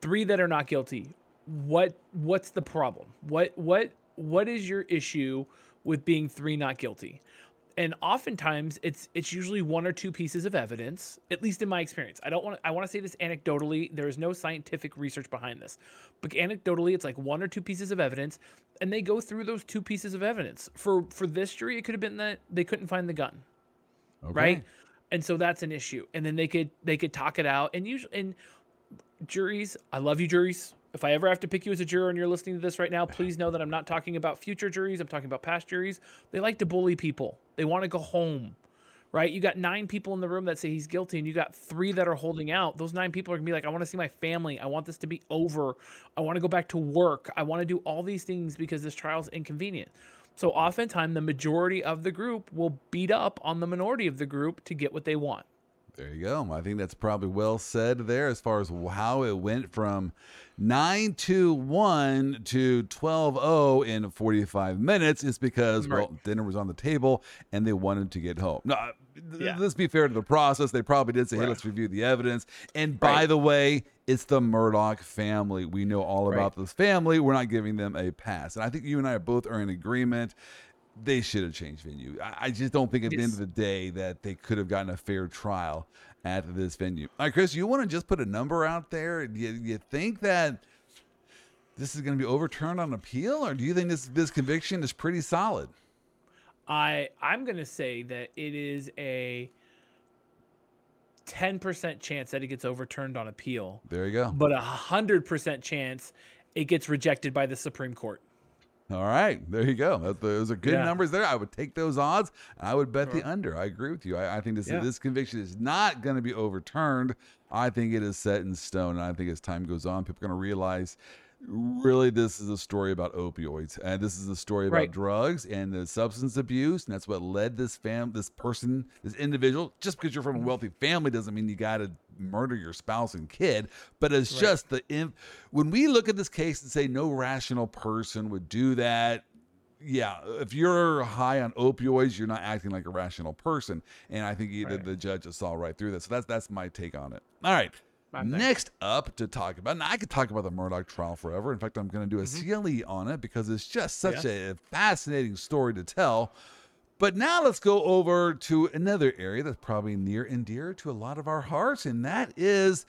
Three that are not guilty. What what's the problem? What what what is your issue with being three not guilty? And oftentimes it's it's usually one or two pieces of evidence at least in my experience. I don't want i want to say this anecdotally there is no scientific research behind this but anecdotally it's like one or two pieces of evidence and they go through those two pieces of evidence. For for this jury it could have been that they couldn't find the gun Okay. right? And so that's an issue and then they could they could talk it out and usually and juries i love you juries. If i ever have to pick you as a juror and you're listening to this right now please know that i'm not talking about future juries i'm talking about past juries. They like to bully people they want to go home right? You got nine people in the room that say he's guilty and you got three that are holding out. Those nine people are to be like i want to see my family. I want this to be over. I want to go back to work. I want to do all these things because this trial's inconvenient. So oftentimes the majority of the group will beat up on the minority of the group to get what they want There you go. I think that's probably well said there as far as how it went from 9 to 1 to 12 0 in 45 minutes is because, Right. well, dinner was on the table and they wanted to get home. Now, th- Yeah. let's be fair to the process. They probably did say, hey, let's review the evidence. And by Right. the way, it's the Murdaugh family. We know all about this family. We're not giving them a pass. And I think you and I both are in agreement. They should have changed venue. I, I just don't think at the end of the day that they could have gotten a fair trial at this venue. All right, Chris, you want to just put a number out there? Do you, you think that this is going to be overturned on appeal, or do you think this this conviction is pretty solid? I I'm gonna say that it is a ten percent chance that it gets overturned on appeal, There you go. but a hundred percent chance it gets rejected by the Supreme Court. All right, there you go. That- Those are good Yeah. numbers there. I would take those odds. I would bet the under. I agree with you. I, I think this Yeah. this conviction is not going to be overturned. I think it is set in stone. And I think as time goes on, people are going to realize really this is a story about opioids and this is a story about Right. drugs and the substance abuse and that's what led this fam this person this individual just because you're from a mm-hmm. wealthy family doesn't mean you got to murder your spouse and kid but it's Right. just the in, when we look at this case and say no rational person would do that yeah, if you're high on opioids, you're not acting like a rational person, and I think either Right. the judge just saw right through that. So that's that's my take on it. All right. Next up to talk about, and I could talk about the Murdaugh trial forever. In fact, I'm going to do a Mhm. CLE on it because it's just such a fascinating story to tell. But now let's go over to another area that's probably near and dear to a lot of our hearts, and that is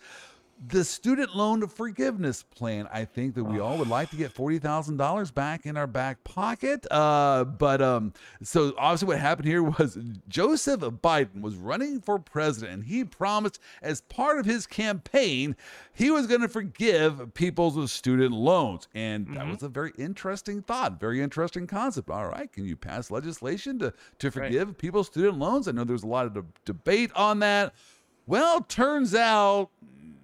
the student loan forgiveness plan. I think that we all would like to get forty thousand dollars back in our back pocket. Uh, but um, so obviously, what happened here was Joseph Biden was running for president, and he promised, as part of his campaign, he was going to forgive people's student loans, and that Mhm. was a very interesting thought, very interesting concept. All right, can you pass legislation to to forgive people's student loans? I know there's a lot of de- debate on that. Well, turns out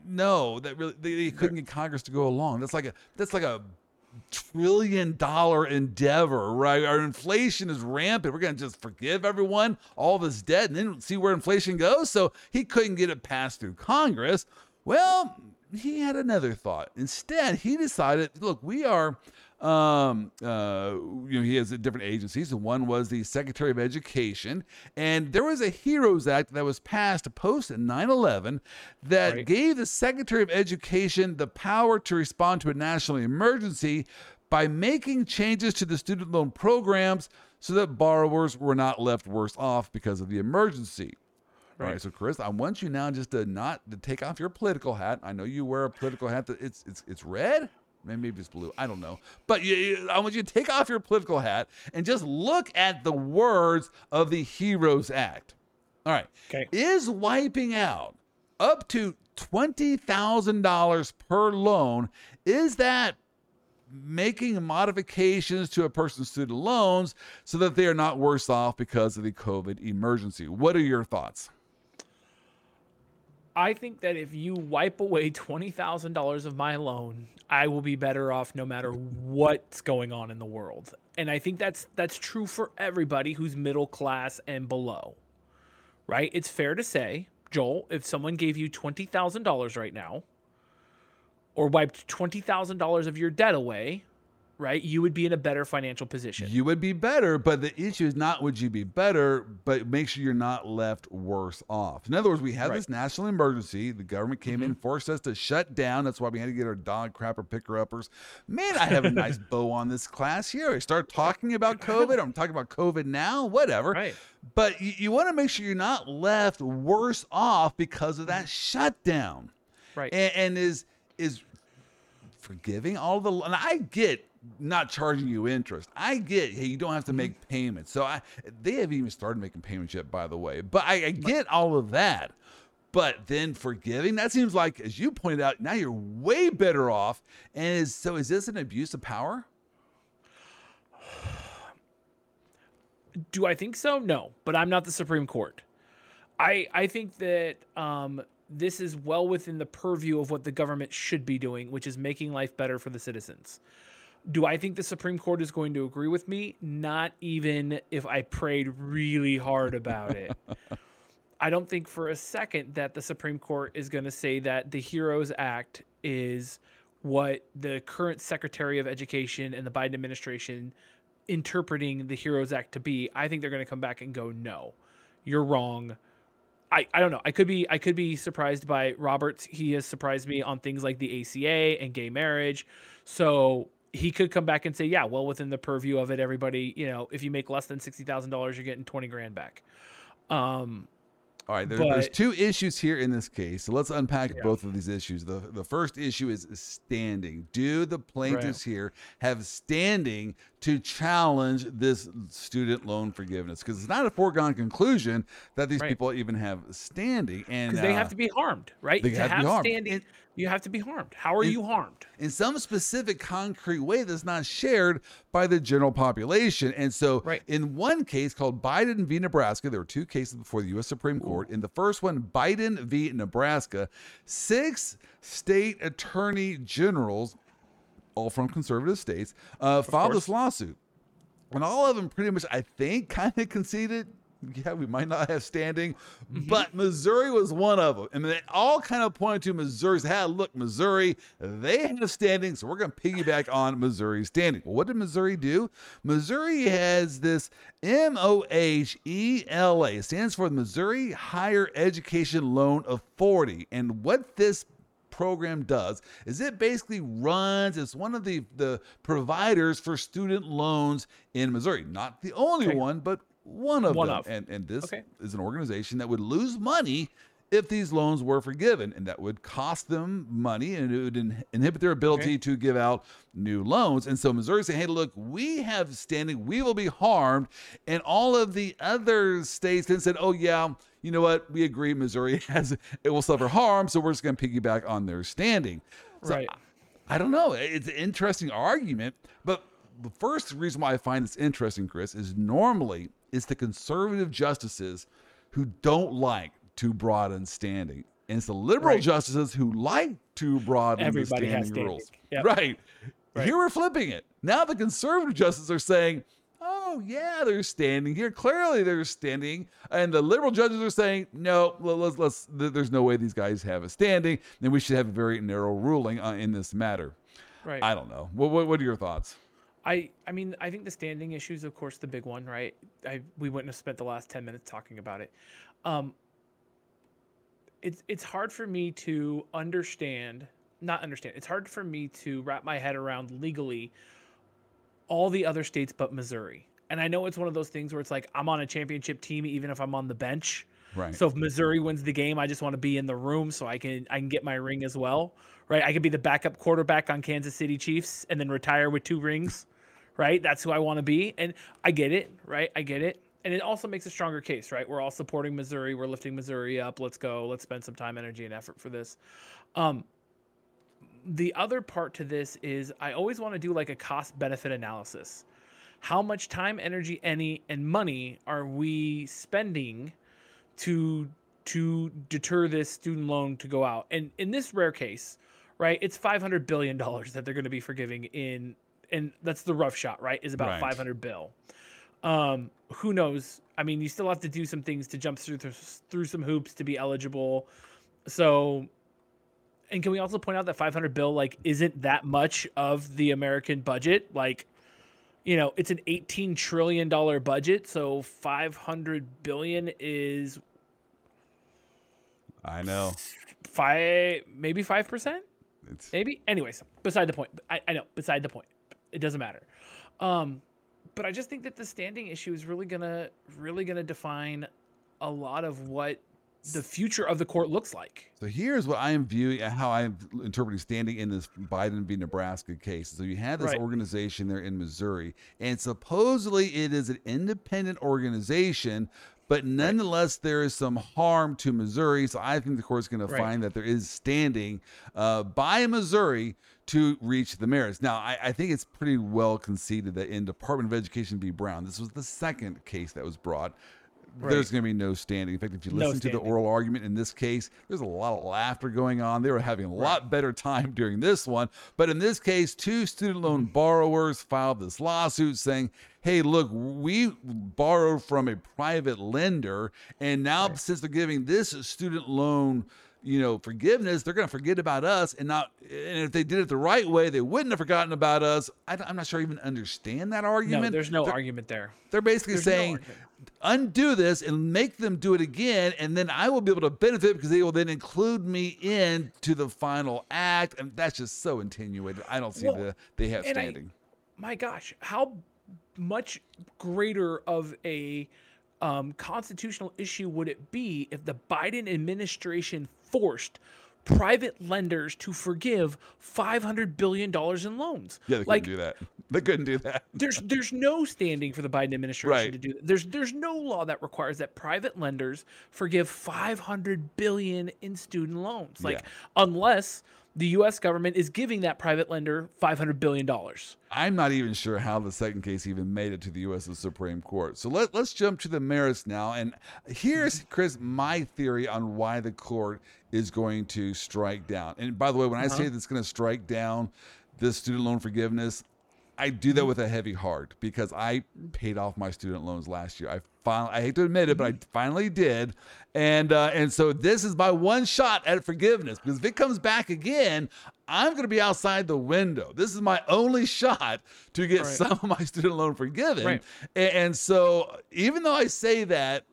no, that really they, they couldn't get Congress to go along. That's like a that's like a trillion dollar endeavor, right? Our inflation is rampant. We're gonna just forgive everyone all this debt and then see where inflation goes. So he couldn't get it passed through Congress. Well, he had another thought. Instead, he decided, look, we are um uh you know he has different agencies and one was the secretary of education and there was a heroes act that was passed post 9-11 that Right. gave the secretary of education the power to respond to a national emergency by making changes to the student loan programs so that borrowers were not left worse off because of the emergency all right, Right. so Chris, I want you now just to not to take off your political hat. I know you wear a political hat that it's it's it's red. Maybe it's blue. I don't know. But you, you- I want you to take off your political hat and just look at the words of the Heroes Act. All right. Okay. Is wiping out up to $20,000 per loan, is that making modifications to a person's student loans so that they are not worse off because of the COVID emergency? What are your thoughts? I think that if you wipe away twenty thousand dollars of my loan, I will be better off no matter what's going on in the world. And I think that's that's true for everybody who's middle class and below. Right? It's fair to say, Joel, if someone gave you twenty thousand dollars right now, or wiped twenty thousand dollars of your debt away, right, you would be in a better financial position. You would be better, but the issue is not would you be better, but make sure you're not left worse off. In other words, we have Right. Mm-hmm. this national emergency. The government came in, forced us to shut down. That's why we had to get our dog crapper picker uppers. Man, I have a nice bow on this class here. I start talking about COVID. I'm talking about COVID now, whatever. Right. But you, you want to make sure you're not left worse off because of that shutdown Right. and, and is is forgiving all the and I get not charging you interest. I get hey you don't have to make payments. So I they haven't even started making payments yet, by the way. But I, I get all of that. But then forgiving that seems like, as you pointed out, now you're way better off. And is so is this an abuse of power? Do I think so? No, but I'm not the Supreme Court. I I think that um, this is well within the purview of what the government should be doing, which is making life better for the citizens. Do I think the Supreme Court is going to agree with me? Not even if I prayed really hard about it. I don't think for a second that the Supreme Court is going to say that the Heroes Act is what the current Secretary of Education and the Biden administration interpreting the Heroes Act to be. I think they're going to come back and go, no, you're wrong. I, I don't know. I could be I could be surprised by Roberts. He has surprised me on things like the ACA and gay marriage. So he could come back and say, yeah, well, within the purview of it, everybody, you know, if you make less than sixty thousand dollars, you're getting twenty grand back. Um, all right, there, there's two issues here in this case. So let's unpack Yeah. both of these issues. The the first issue is standing. Do the plaintiffs here have standing to challenge this student loan forgiveness? Because it's not a foregone conclusion that these Right. people even have standing, and because they uh, have to be harmed, right? they to have to have standing, And- you have to be harmed. How are and- you harmed? in some specific concrete way that's not shared by the general population. And so, Right. in one case called Biden v. Nebraska, there were two cases before the U.S. Supreme Court. In the first one, Biden v. Nebraska, six state attorney generals, all from conservative states, uh, filed course. this lawsuit. And all of them pretty much, I think, kind of conceded. Yeah, we might not have standing, Mm-hmm. but Missouri was one of them. And they all kind of pointed to Missouri's, hey, look, Missouri, they have standing, so we're going to piggyback on Missouri's standing. Well, what did Missouri do? Missouri has this M O H E L A, stands for the Missouri Higher Education Loan Authority. And what this program does is it basically runs it's one of the the providers for student loans in Missouri not the only one but one of One them of. and and this Okay. is an organization that would lose money if these loans were forgiven and that would cost them money and it would in- inhibit their ability Okay. to give out new loans and so missouri said, hey look we have standing we will be harmed and all of the other states then said oh yeah you know what we agree missouri has it will suffer harm so we're just going to piggyback on their standing so right. I don't know. It's an interesting argument, but the first reason why I find this interesting, Chris, is normally it's the conservative justices who don't like to broaden standing. And it's the liberal Right. justices who like to broaden Everybody the has standing standing. rules. Yep. Right. Right. Here we're flipping it. Now the conservative justices are saying, oh, yeah, they're standing here. Clearly they're standing. And the liberal judges are saying, no, let- let's, let's, there's no way these guys have a standing. And we should have a very narrow ruling uh, in this matter. Right. I don't know. What, what, what are your thoughts? I I mean I think the standing issue is of course the big one, right? I we wouldn't have spent the last ten minutes talking about it. Um, it's it's hard for me to understand, not understand. It's hard for me to wrap my head around legally all the other states but Missouri. And I know it's one of those things where it's like I'm on a championship team even if I'm on the bench. Right. So if Missouri wins the game, I just want to be in the room so I can I can get my ring as well, right? I could be the backup quarterback on Kansas City Chiefs and then retire with two rings, right? That's who I want to be, and I get it, right? I get it, and it also makes a stronger case, right? We're all supporting Missouri, we're lifting Missouri up. Let's go, let's spend some time, energy, and effort for this. Um, the other part to this is I always want to do like a cost benefit analysis. How much time, energy, any, and money are we spending? to to deter this student loan to go out. And in this rare case, right, it's 500 billion dollars that they're going to be forgiving in and that's the rough shot, right? Is about Right. 500 bill. Um who knows? I mean, you still have to do some things to jump through through some hoops to be eligible. So and can we also point out that 500 bill like isn't that much of the American budget? Like you know, it's an 18 trillion dollar budget, so 500 billion is I know. five, maybe five percent, It's maybe. Anyways, beside the point. I, I know, beside the point. It doesn't matter. Um, but I just think that the standing issue is really gonna, really gonna define a lot of what the future of the court looks like. So here's what I am viewing, uh, how I'm interpreting standing in this Biden v. Nebraska case. So you have this Right. organization there in Missouri, and supposedly it is an independent organization, but nonetheless there is some harm to Missouri. So I think the court's going to find that there is standing uh, by Missouri to reach the merits. Now I, I think it's pretty well conceded that in Department of Education v. Brown, this was the second case that was brought there's going to be no standing. In fact, if you No listen to the oral argument in this case, there's a lot of laughter going on. They were having a lot better time during this one. But in this case, two student loan Mm-hmm. borrowers filed this lawsuit saying, hey, look, we borrowed from a private lender, and now since they're giving this student loan you know forgiveness they're going to forget about us and not and if they did it the right way they wouldn't have forgotten about us I, am not sure I even understand that argument No, there's no They're- argument there. they're basically There's saying, argument. undo this and make them do it again, and then I will be able to benefit because they will then include me in to the final act, and that's just so attenuated. I don't see Well, the they have and I- standing. my gosh, how much greater of a um, constitutional issue would it be if the Biden administration forced private lenders to forgive 500 billion dollars in loans? yeah, they couldn't do that. They couldn't do that. there's there's no standing for the Biden administration Right. to do that. There's there's no law that requires that private lenders forgive 500 billion in student loans. Like Yeah. unless the US government is giving that private lender 500 billion dollars. I'm not even sure how the second case even made it to the U.S. Supreme Court. So let, let's jump to the merits now. And here's, Chris, my theory on why the court is going to strike down. And by the way, when I Uh-huh. say that it's going to strike down this student loan forgiveness, I do that with a heavy heart because I paid off my student loans last year. I finally, I hate to admit it, but I finally did, and uh, and so this is my one shot at forgiveness because if it comes back again, I'm going to be outside the window. This is my only shot to get Right. some of my student loan forgiven, Right. A- and, so even though I say that,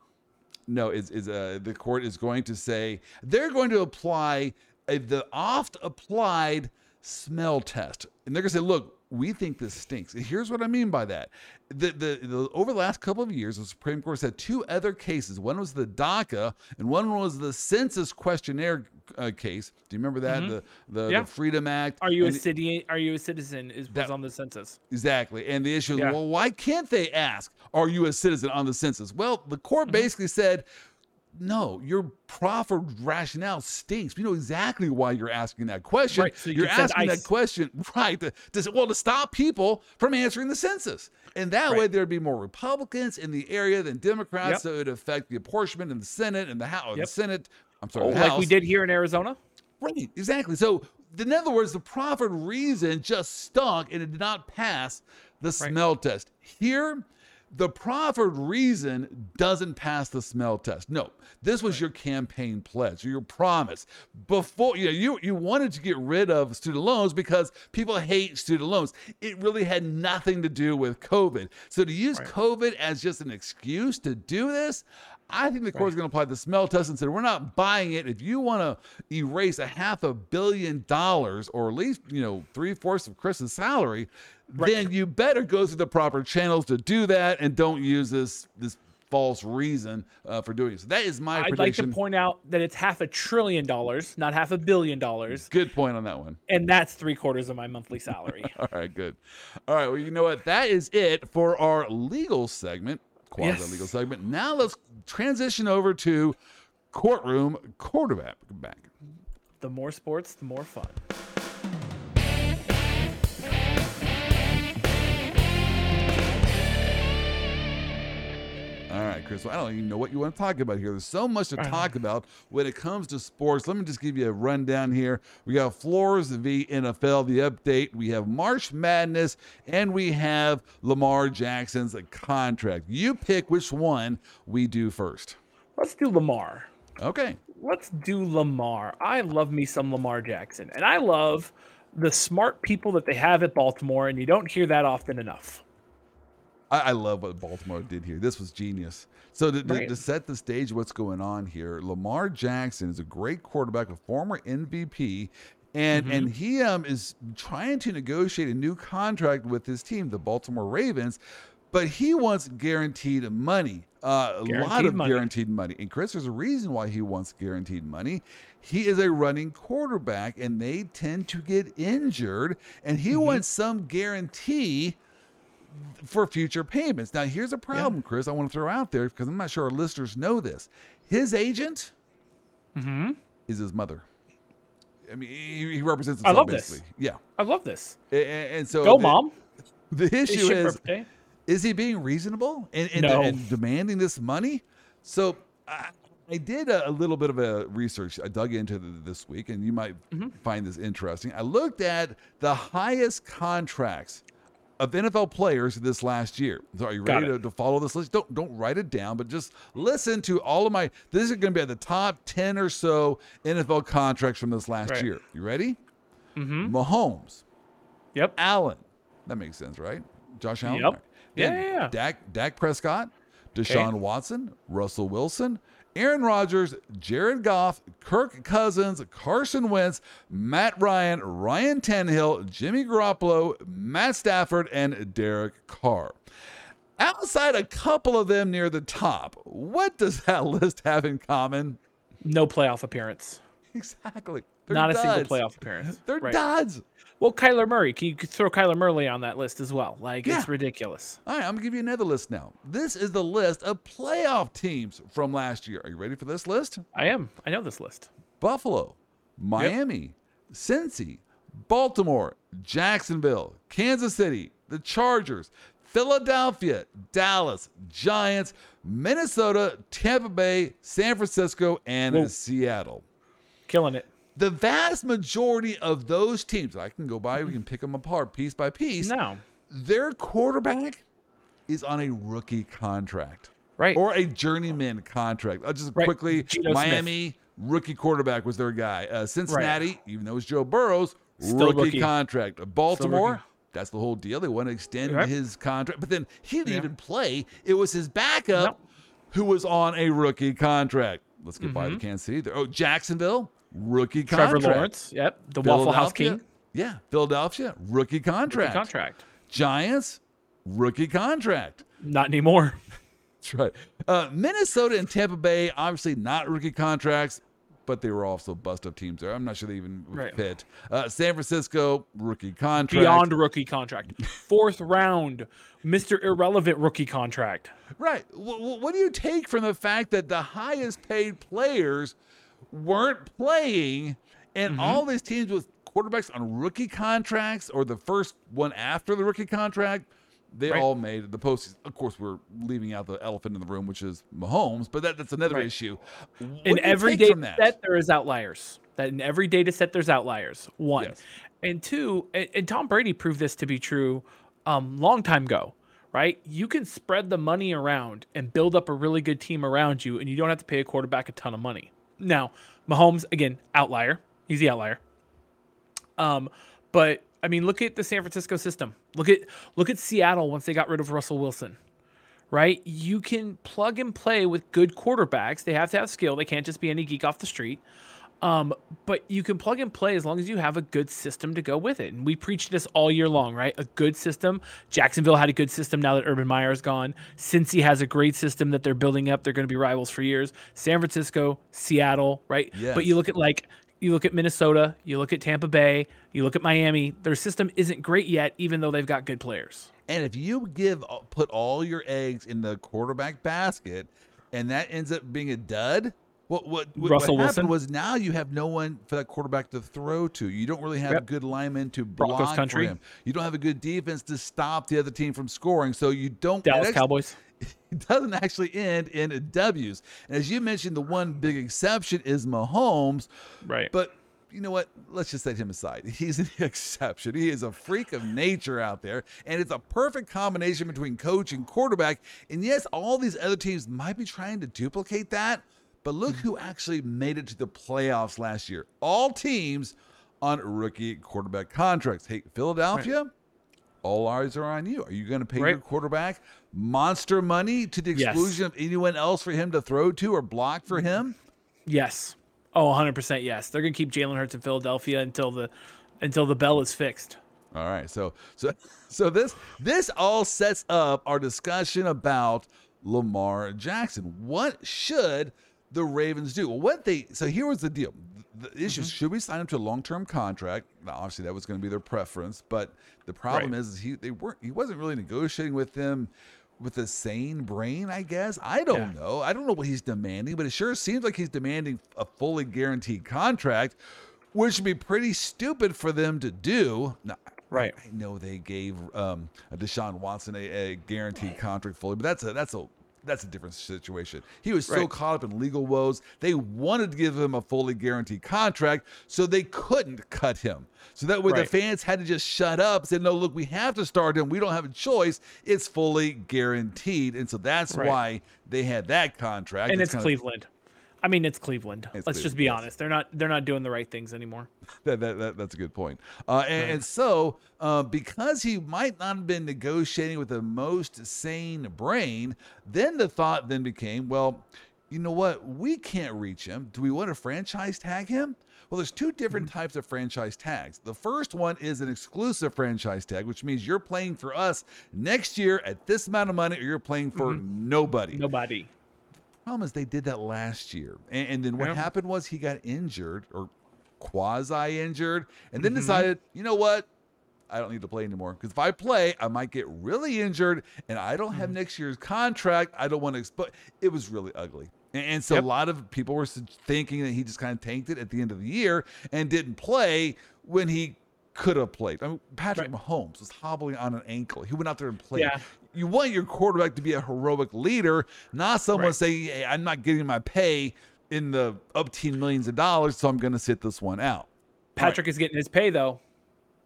no, is is uh, the court is going to say they're going to apply a, the oft applied smell test, and they're going to say, look. We think this stinks. And here's what I mean by that. The, the, the, over the last couple of years, the Supreme Court had two other cases. One was the DACA, and one was the census questionnaire uh, case. Do you remember that? The, the, Mm-hmm. Yeah. the Freedom Act. Are you a city? Are you a citizen? Is was on the census? Exactly. And the issue is, Yeah. well, why can't they ask, are you a citizen on the census? Well, the court Mm-hmm. basically said, no, your proffered rationale stinks. We know exactly why you're asking that question. Right, so you you're asking that question, right, to, to, well, to stop people from answering the census. And that way there'd be more Republicans in the area than Democrats. Yep. So it would affect the apportionment in the Senate and the House. The Senate, I'm sorry, Oh, like we did here in Arizona. Right, exactly. So, in other words, the proffered reason just stunk and it did not pass the smell test. Here, the proffered reason doesn't pass the smell test. No, this was your campaign pledge, your promise. Before you know, you you wanted to get rid of student loans because people hate student loans. It really had nothing to do with COVID. So to use COVID as just an excuse to do this, I think the court's going to apply the smell test and say we're not buying it. If you want to erase a half a billion dollars, or at least you know three fourths of Chris's salary, then you better go through the proper channels to do that, and don't use this this false reason uh, for doing it. So that is my I'd like to point out that it's half a trillion dollars, not half a billion dollars, Good point on that one. and that's three quarters of my monthly salary. All right, good. All right, well, you know what? That is it for our legal segment, quasi legal Yes. segment. Now let's transition over to courtroom quarterback. Back. the more sports, the more fun. All right, Chris. Well, I don't even know what you want to talk about here. There's so much to talk about when it comes to sports. Let me just give you a rundown here. We got Flores v. NFL, the update. We have March Madness, and we have Lamar Jackson's contract. You pick which one we do first. Let's do Lamar. Okay. Let's do Lamar. I love me some Lamar Jackson, and I love the smart people that they have at Baltimore, and you don't hear that often enough. I, I love what Baltimore did here. This was genius. So to, to- Right. to set the stage, what's going on here? Lamar Jackson is a great quarterback, a former MVP, and and he um is trying to negotiate a new contract with his team, the Baltimore Ravens. But he wants guaranteed money, uh, a lot of money. guaranteed money. And Chris, there's a reason why he wants guaranteed money. He is a running quarterback, and they tend to get injured, and he Mm-hmm. wants some guarantee for future payments. Now, here's a problem, Chris. I want to throw out there because I'm not sure our listeners know this. His agent Mm-hmm. is his mother. I mean, he, he represents I love this. Yeah, I love this. A- a- and, so Go, the, mom. The issue is: birthday. is he being reasonable and, in, No. in demanding this money? So I, I did a, a little bit of a research. I dug into the, this week, and you might Mm-hmm. find this interesting. I looked at the highest contracts of NFL players this last year. So are you ready to, to follow this list? Don't don't write it down, but just listen to all of my. This is going to be at the top ten or so NFL contracts from this last Right. year. You ready? Mm-hmm. Mahomes, Yep. Allen. That makes sense, right? Josh Allen. Yep. Right. Yeah, yeah, yeah. Dak, Dak Prescott, Deshaun Watson, Russell Wilson, Aaron Rodgers, Jared Goff, Kirk Cousins, Carson Wentz, Matt Ryan, Ryan Tannehill, Jimmy Garoppolo, Matt Stafford, and Derek Carr. Outside a couple of them near the top, what does that list have in common? No playoff appearance. Exactly. They're Not a single playoff appearance. They're Right. duds. Well, Kyler Murray. Can you throw Kyler Murray on that list as well? Like Yeah. it's ridiculous. All right, I'm gonna give you another list now. This is the list of playoff teams from last year. Are you ready for this list? I am. I know this list. Buffalo, Miami, Cincy, Baltimore, Jacksonville, Kansas City, the Chargers, Philadelphia, Dallas, Giants, Minnesota, Tampa Bay, San Francisco, and Whoa. Seattle. Killing it. The vast majority of those teams, I can go by, we can pick them apart piece by piece. No. Their quarterback is on a rookie contract Right. or a journeyman contract. I'll just Right. quickly Smith. Miami rookie quarterback was their guy. Uh, Cincinnati, even though it's Joe Burrow's Still rookie, rookie. contract. Baltimore, rookie. that's the whole deal. They want to extend Right. his contract, but then he didn't Yeah. even play. It was his backup Nope. who was on a rookie contract. Let's get by the Mhm. Kansas City. there. Oh, Jacksonville, rookie Trevor contract. Lawrence. Yep. The Waffle House King. Yeah, Philadelphia, rookie Rookie contract. Contract. Giants, rookie contract. Not anymore. That's right. Uh, Minnesota and Tampa Bay, obviously not rookie contracts, but they were also bust up teams there. I'm not sure they even Right. fit. Uh, San Francisco, rookie contract. Beyond rookie contract. Fourth round, Mr. Irrelevant rookie contract. Right. What, what do you take from the fact that the highest paid players weren't playing and Mm-hmm. all these teams with quarterbacks on rookie contracts or the first one after the rookie contract? They Right. all made the postseason. Of course, we're leaving out the elephant in the room, which is Mahomes, but that, that's another Right. issue. What in every data set there is outliers that in every data set there's outliers one Yes. and two and, and tom brady proved this to be true um long time ago right you can spread the money around and build up a really good team around you and you don't have to pay a quarterback a ton of money now mahomes again outlier he's the outlier um but i mean look at the san francisco system look at look at seattle once they got rid of russell wilson right? You can plug and play with good quarterbacks. They have to have skill. They can't just be any geek off the street. Um, but you can plug and play as long as you have a good system to go with it. And we preach this all year long, right? A good system. Jacksonville had a good system now that Urban Meyer is gone. Cincy has a great system that they're building up. They're going to be rivals for years. San Francisco, Seattle, right? But you look at like you look at Minnesota, you look at Tampa Bay, you look at Miami. Their system isn't great yet, even though they've got good players. And if you give uh, put all your eggs in the quarterback basket, and that ends up being a dud, what what what, Russell what happened Wilson? was now you have no one for that quarterback to throw to. You don't really have Yep. good linemen to Broncos block country. for him. You don't have a good defense to stop the other team from scoring. So you don't. Dallas actually- Cowboys. It doesn't actually end in W's. And as you mentioned, the one big exception is Mahomes. Right. But you know what? Let's just set him aside. He's an exception. He is a freak of nature out there. And it's a perfect combination between coach and quarterback. And yes, all these other teams might be trying to duplicate that. But look hmm. who actually made it to the playoffs last year. All teams on rookie quarterback contracts. Hey, Philadelphia, all eyes are on you. Are you going to pay your quarterback monster money to the Yes. exclusion of anyone else for him to throw to or block for mm-hmm. him? Yes. Oh, 100% yes. They're going to keep Jalen Hurts in Philadelphia until the until the bell is fixed. All right. So so so this this all sets up our discussion about Lamar Jackson. What should the Ravens do? Well, what they so here was the deal. The issue is should we sign him to a long term contract? Now, obviously that was going to be their preference, but the problem Right. is, is he they weren't he wasn't really negotiating with them with a sane brain, I guess. I don't Yeah. know. I don't know what he's demanding, but it sure seems like he's demanding a fully guaranteed contract, which would be pretty stupid for them to do. Now, Right. I know they gave um, Deshaun Watson a, a guaranteed contract fully, but that's a that's a that's a different situation. He was so Right. caught up in legal woes. They wanted to give him a fully guaranteed contract, so they couldn't cut him. So that way the fans had to just shut up and say, no, look, we have to start him. We don't have a choice. It's fully guaranteed. And so that's Right. why they had that contract. and it's kinda- Cleveland. I mean, it's Cleveland. It's Let's just be yes. honest. They're not they're not doing the right things anymore. That, that, that, that's a good point. Uh, and, and so, uh, because he might not have been negotiating with the most sane brain, then the thought then became, well, you know what? We can't reach him. Do we want to franchise tag him? Well, there's two different types of franchise tags. The first one is an exclusive franchise tag, which means you're playing for us next year at this amount of money, or you're playing for nobody. Nobody. Problem is they did that last year and, and then what Yep. happened was he got injured or quasi injured and then Mhm. decided you know what i don't need to play anymore because if i play i might get really injured and i don't Mm-hmm. have next year's contract i don't want to expose it was really ugly and, and so Yep. a lot of people were thinking that he just kind of tanked it at the end of the year and didn't play when he could have played. I mean, Patrick Mahomes was hobbling on an ankle. He went out there and played. Yeah. You want your quarterback to be a heroic leader, not someone Right. saying, hey, I'm not getting my pay in the upteen millions of dollars, so I'm going to sit this one out. Patrick is getting his pay though.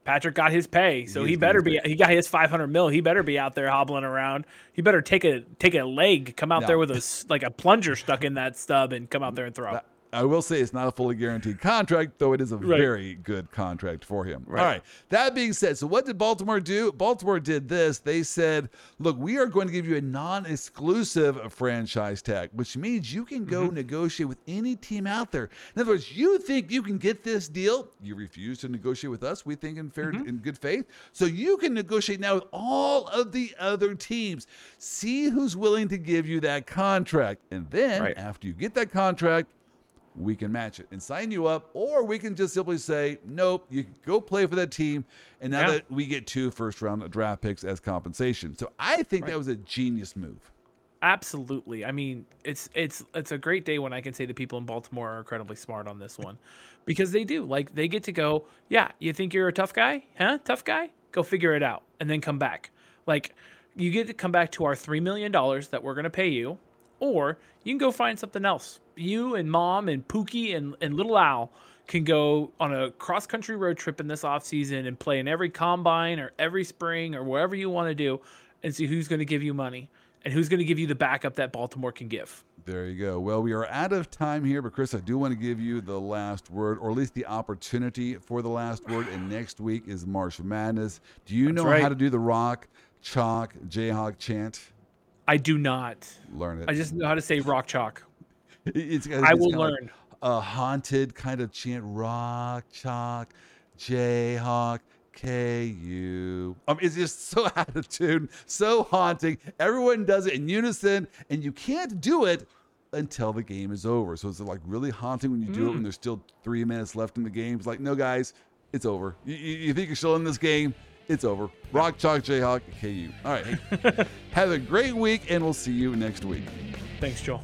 Patrick got his pay, so He he, better getting be. He got his 500 mil. He better be out there hobbling around. He better take a take a leg, come out No. there with a like a plunger stuck in that stub, and come out there and throw. I will say it's not a fully guaranteed contract, though it is a Right. very good contract for him. Right. All right. That being said, so what did Baltimore do? Baltimore did this. They said, look, we are going to give you a non exclusive franchise tag, which means you can Mm-hmm. go negotiate with any team out there. In other words, you think you can get this deal. You refuse to negotiate with us. We think in fair Mm-hmm. in good faith. So you can negotiate now with all of the other teams. See who's willing to give you that contract. And then Right. after you get that contract, we can match it and sign you up, or we can just simply say, nope, you go play for that team. And now Yeah. that we get two first round draft picks as compensation. So I think that was a genius move. Absolutely. I mean, it's it's it's a great day when I can say the people in Baltimore are incredibly smart on this one, because they do. Like they get to go. Yeah, you think you're a tough guy, huh? Tough guy. Go figure it out, and then come back. Like you get to come back to our three million dollars that we're gonna pay you, or you can go find something else. You and mom and Pookie and and little Al can go on a cross country road trip in this off season and play in every combine or every spring or wherever you want to do, and see who's going to give you money and who's going to give you the backup that Baltimore can give. There you go. Well, we are out of time here, but Chris, I do want to give you the last word, or at least the opportunity for the last word. And next week is March Madness. Do you know right. how to do the rock, chalk, Jayhawk chant? I do not. Learn it. I just know how to say rock chalk. It's, it's I will kinda like learn. a haunted kind of chant rock chalk jayhawk ku um, it's just so out of tune so haunting everyone does it in unison and you can't do it until the game is over so it's like really haunting when you do it Mm. when there's still three minutes left in the game it's like no guys it's over you, you, you think you're still in this game it's over. Rock chalk jayhawk ku all right hey, have a great week and we'll see you next week. Thanks, Joel.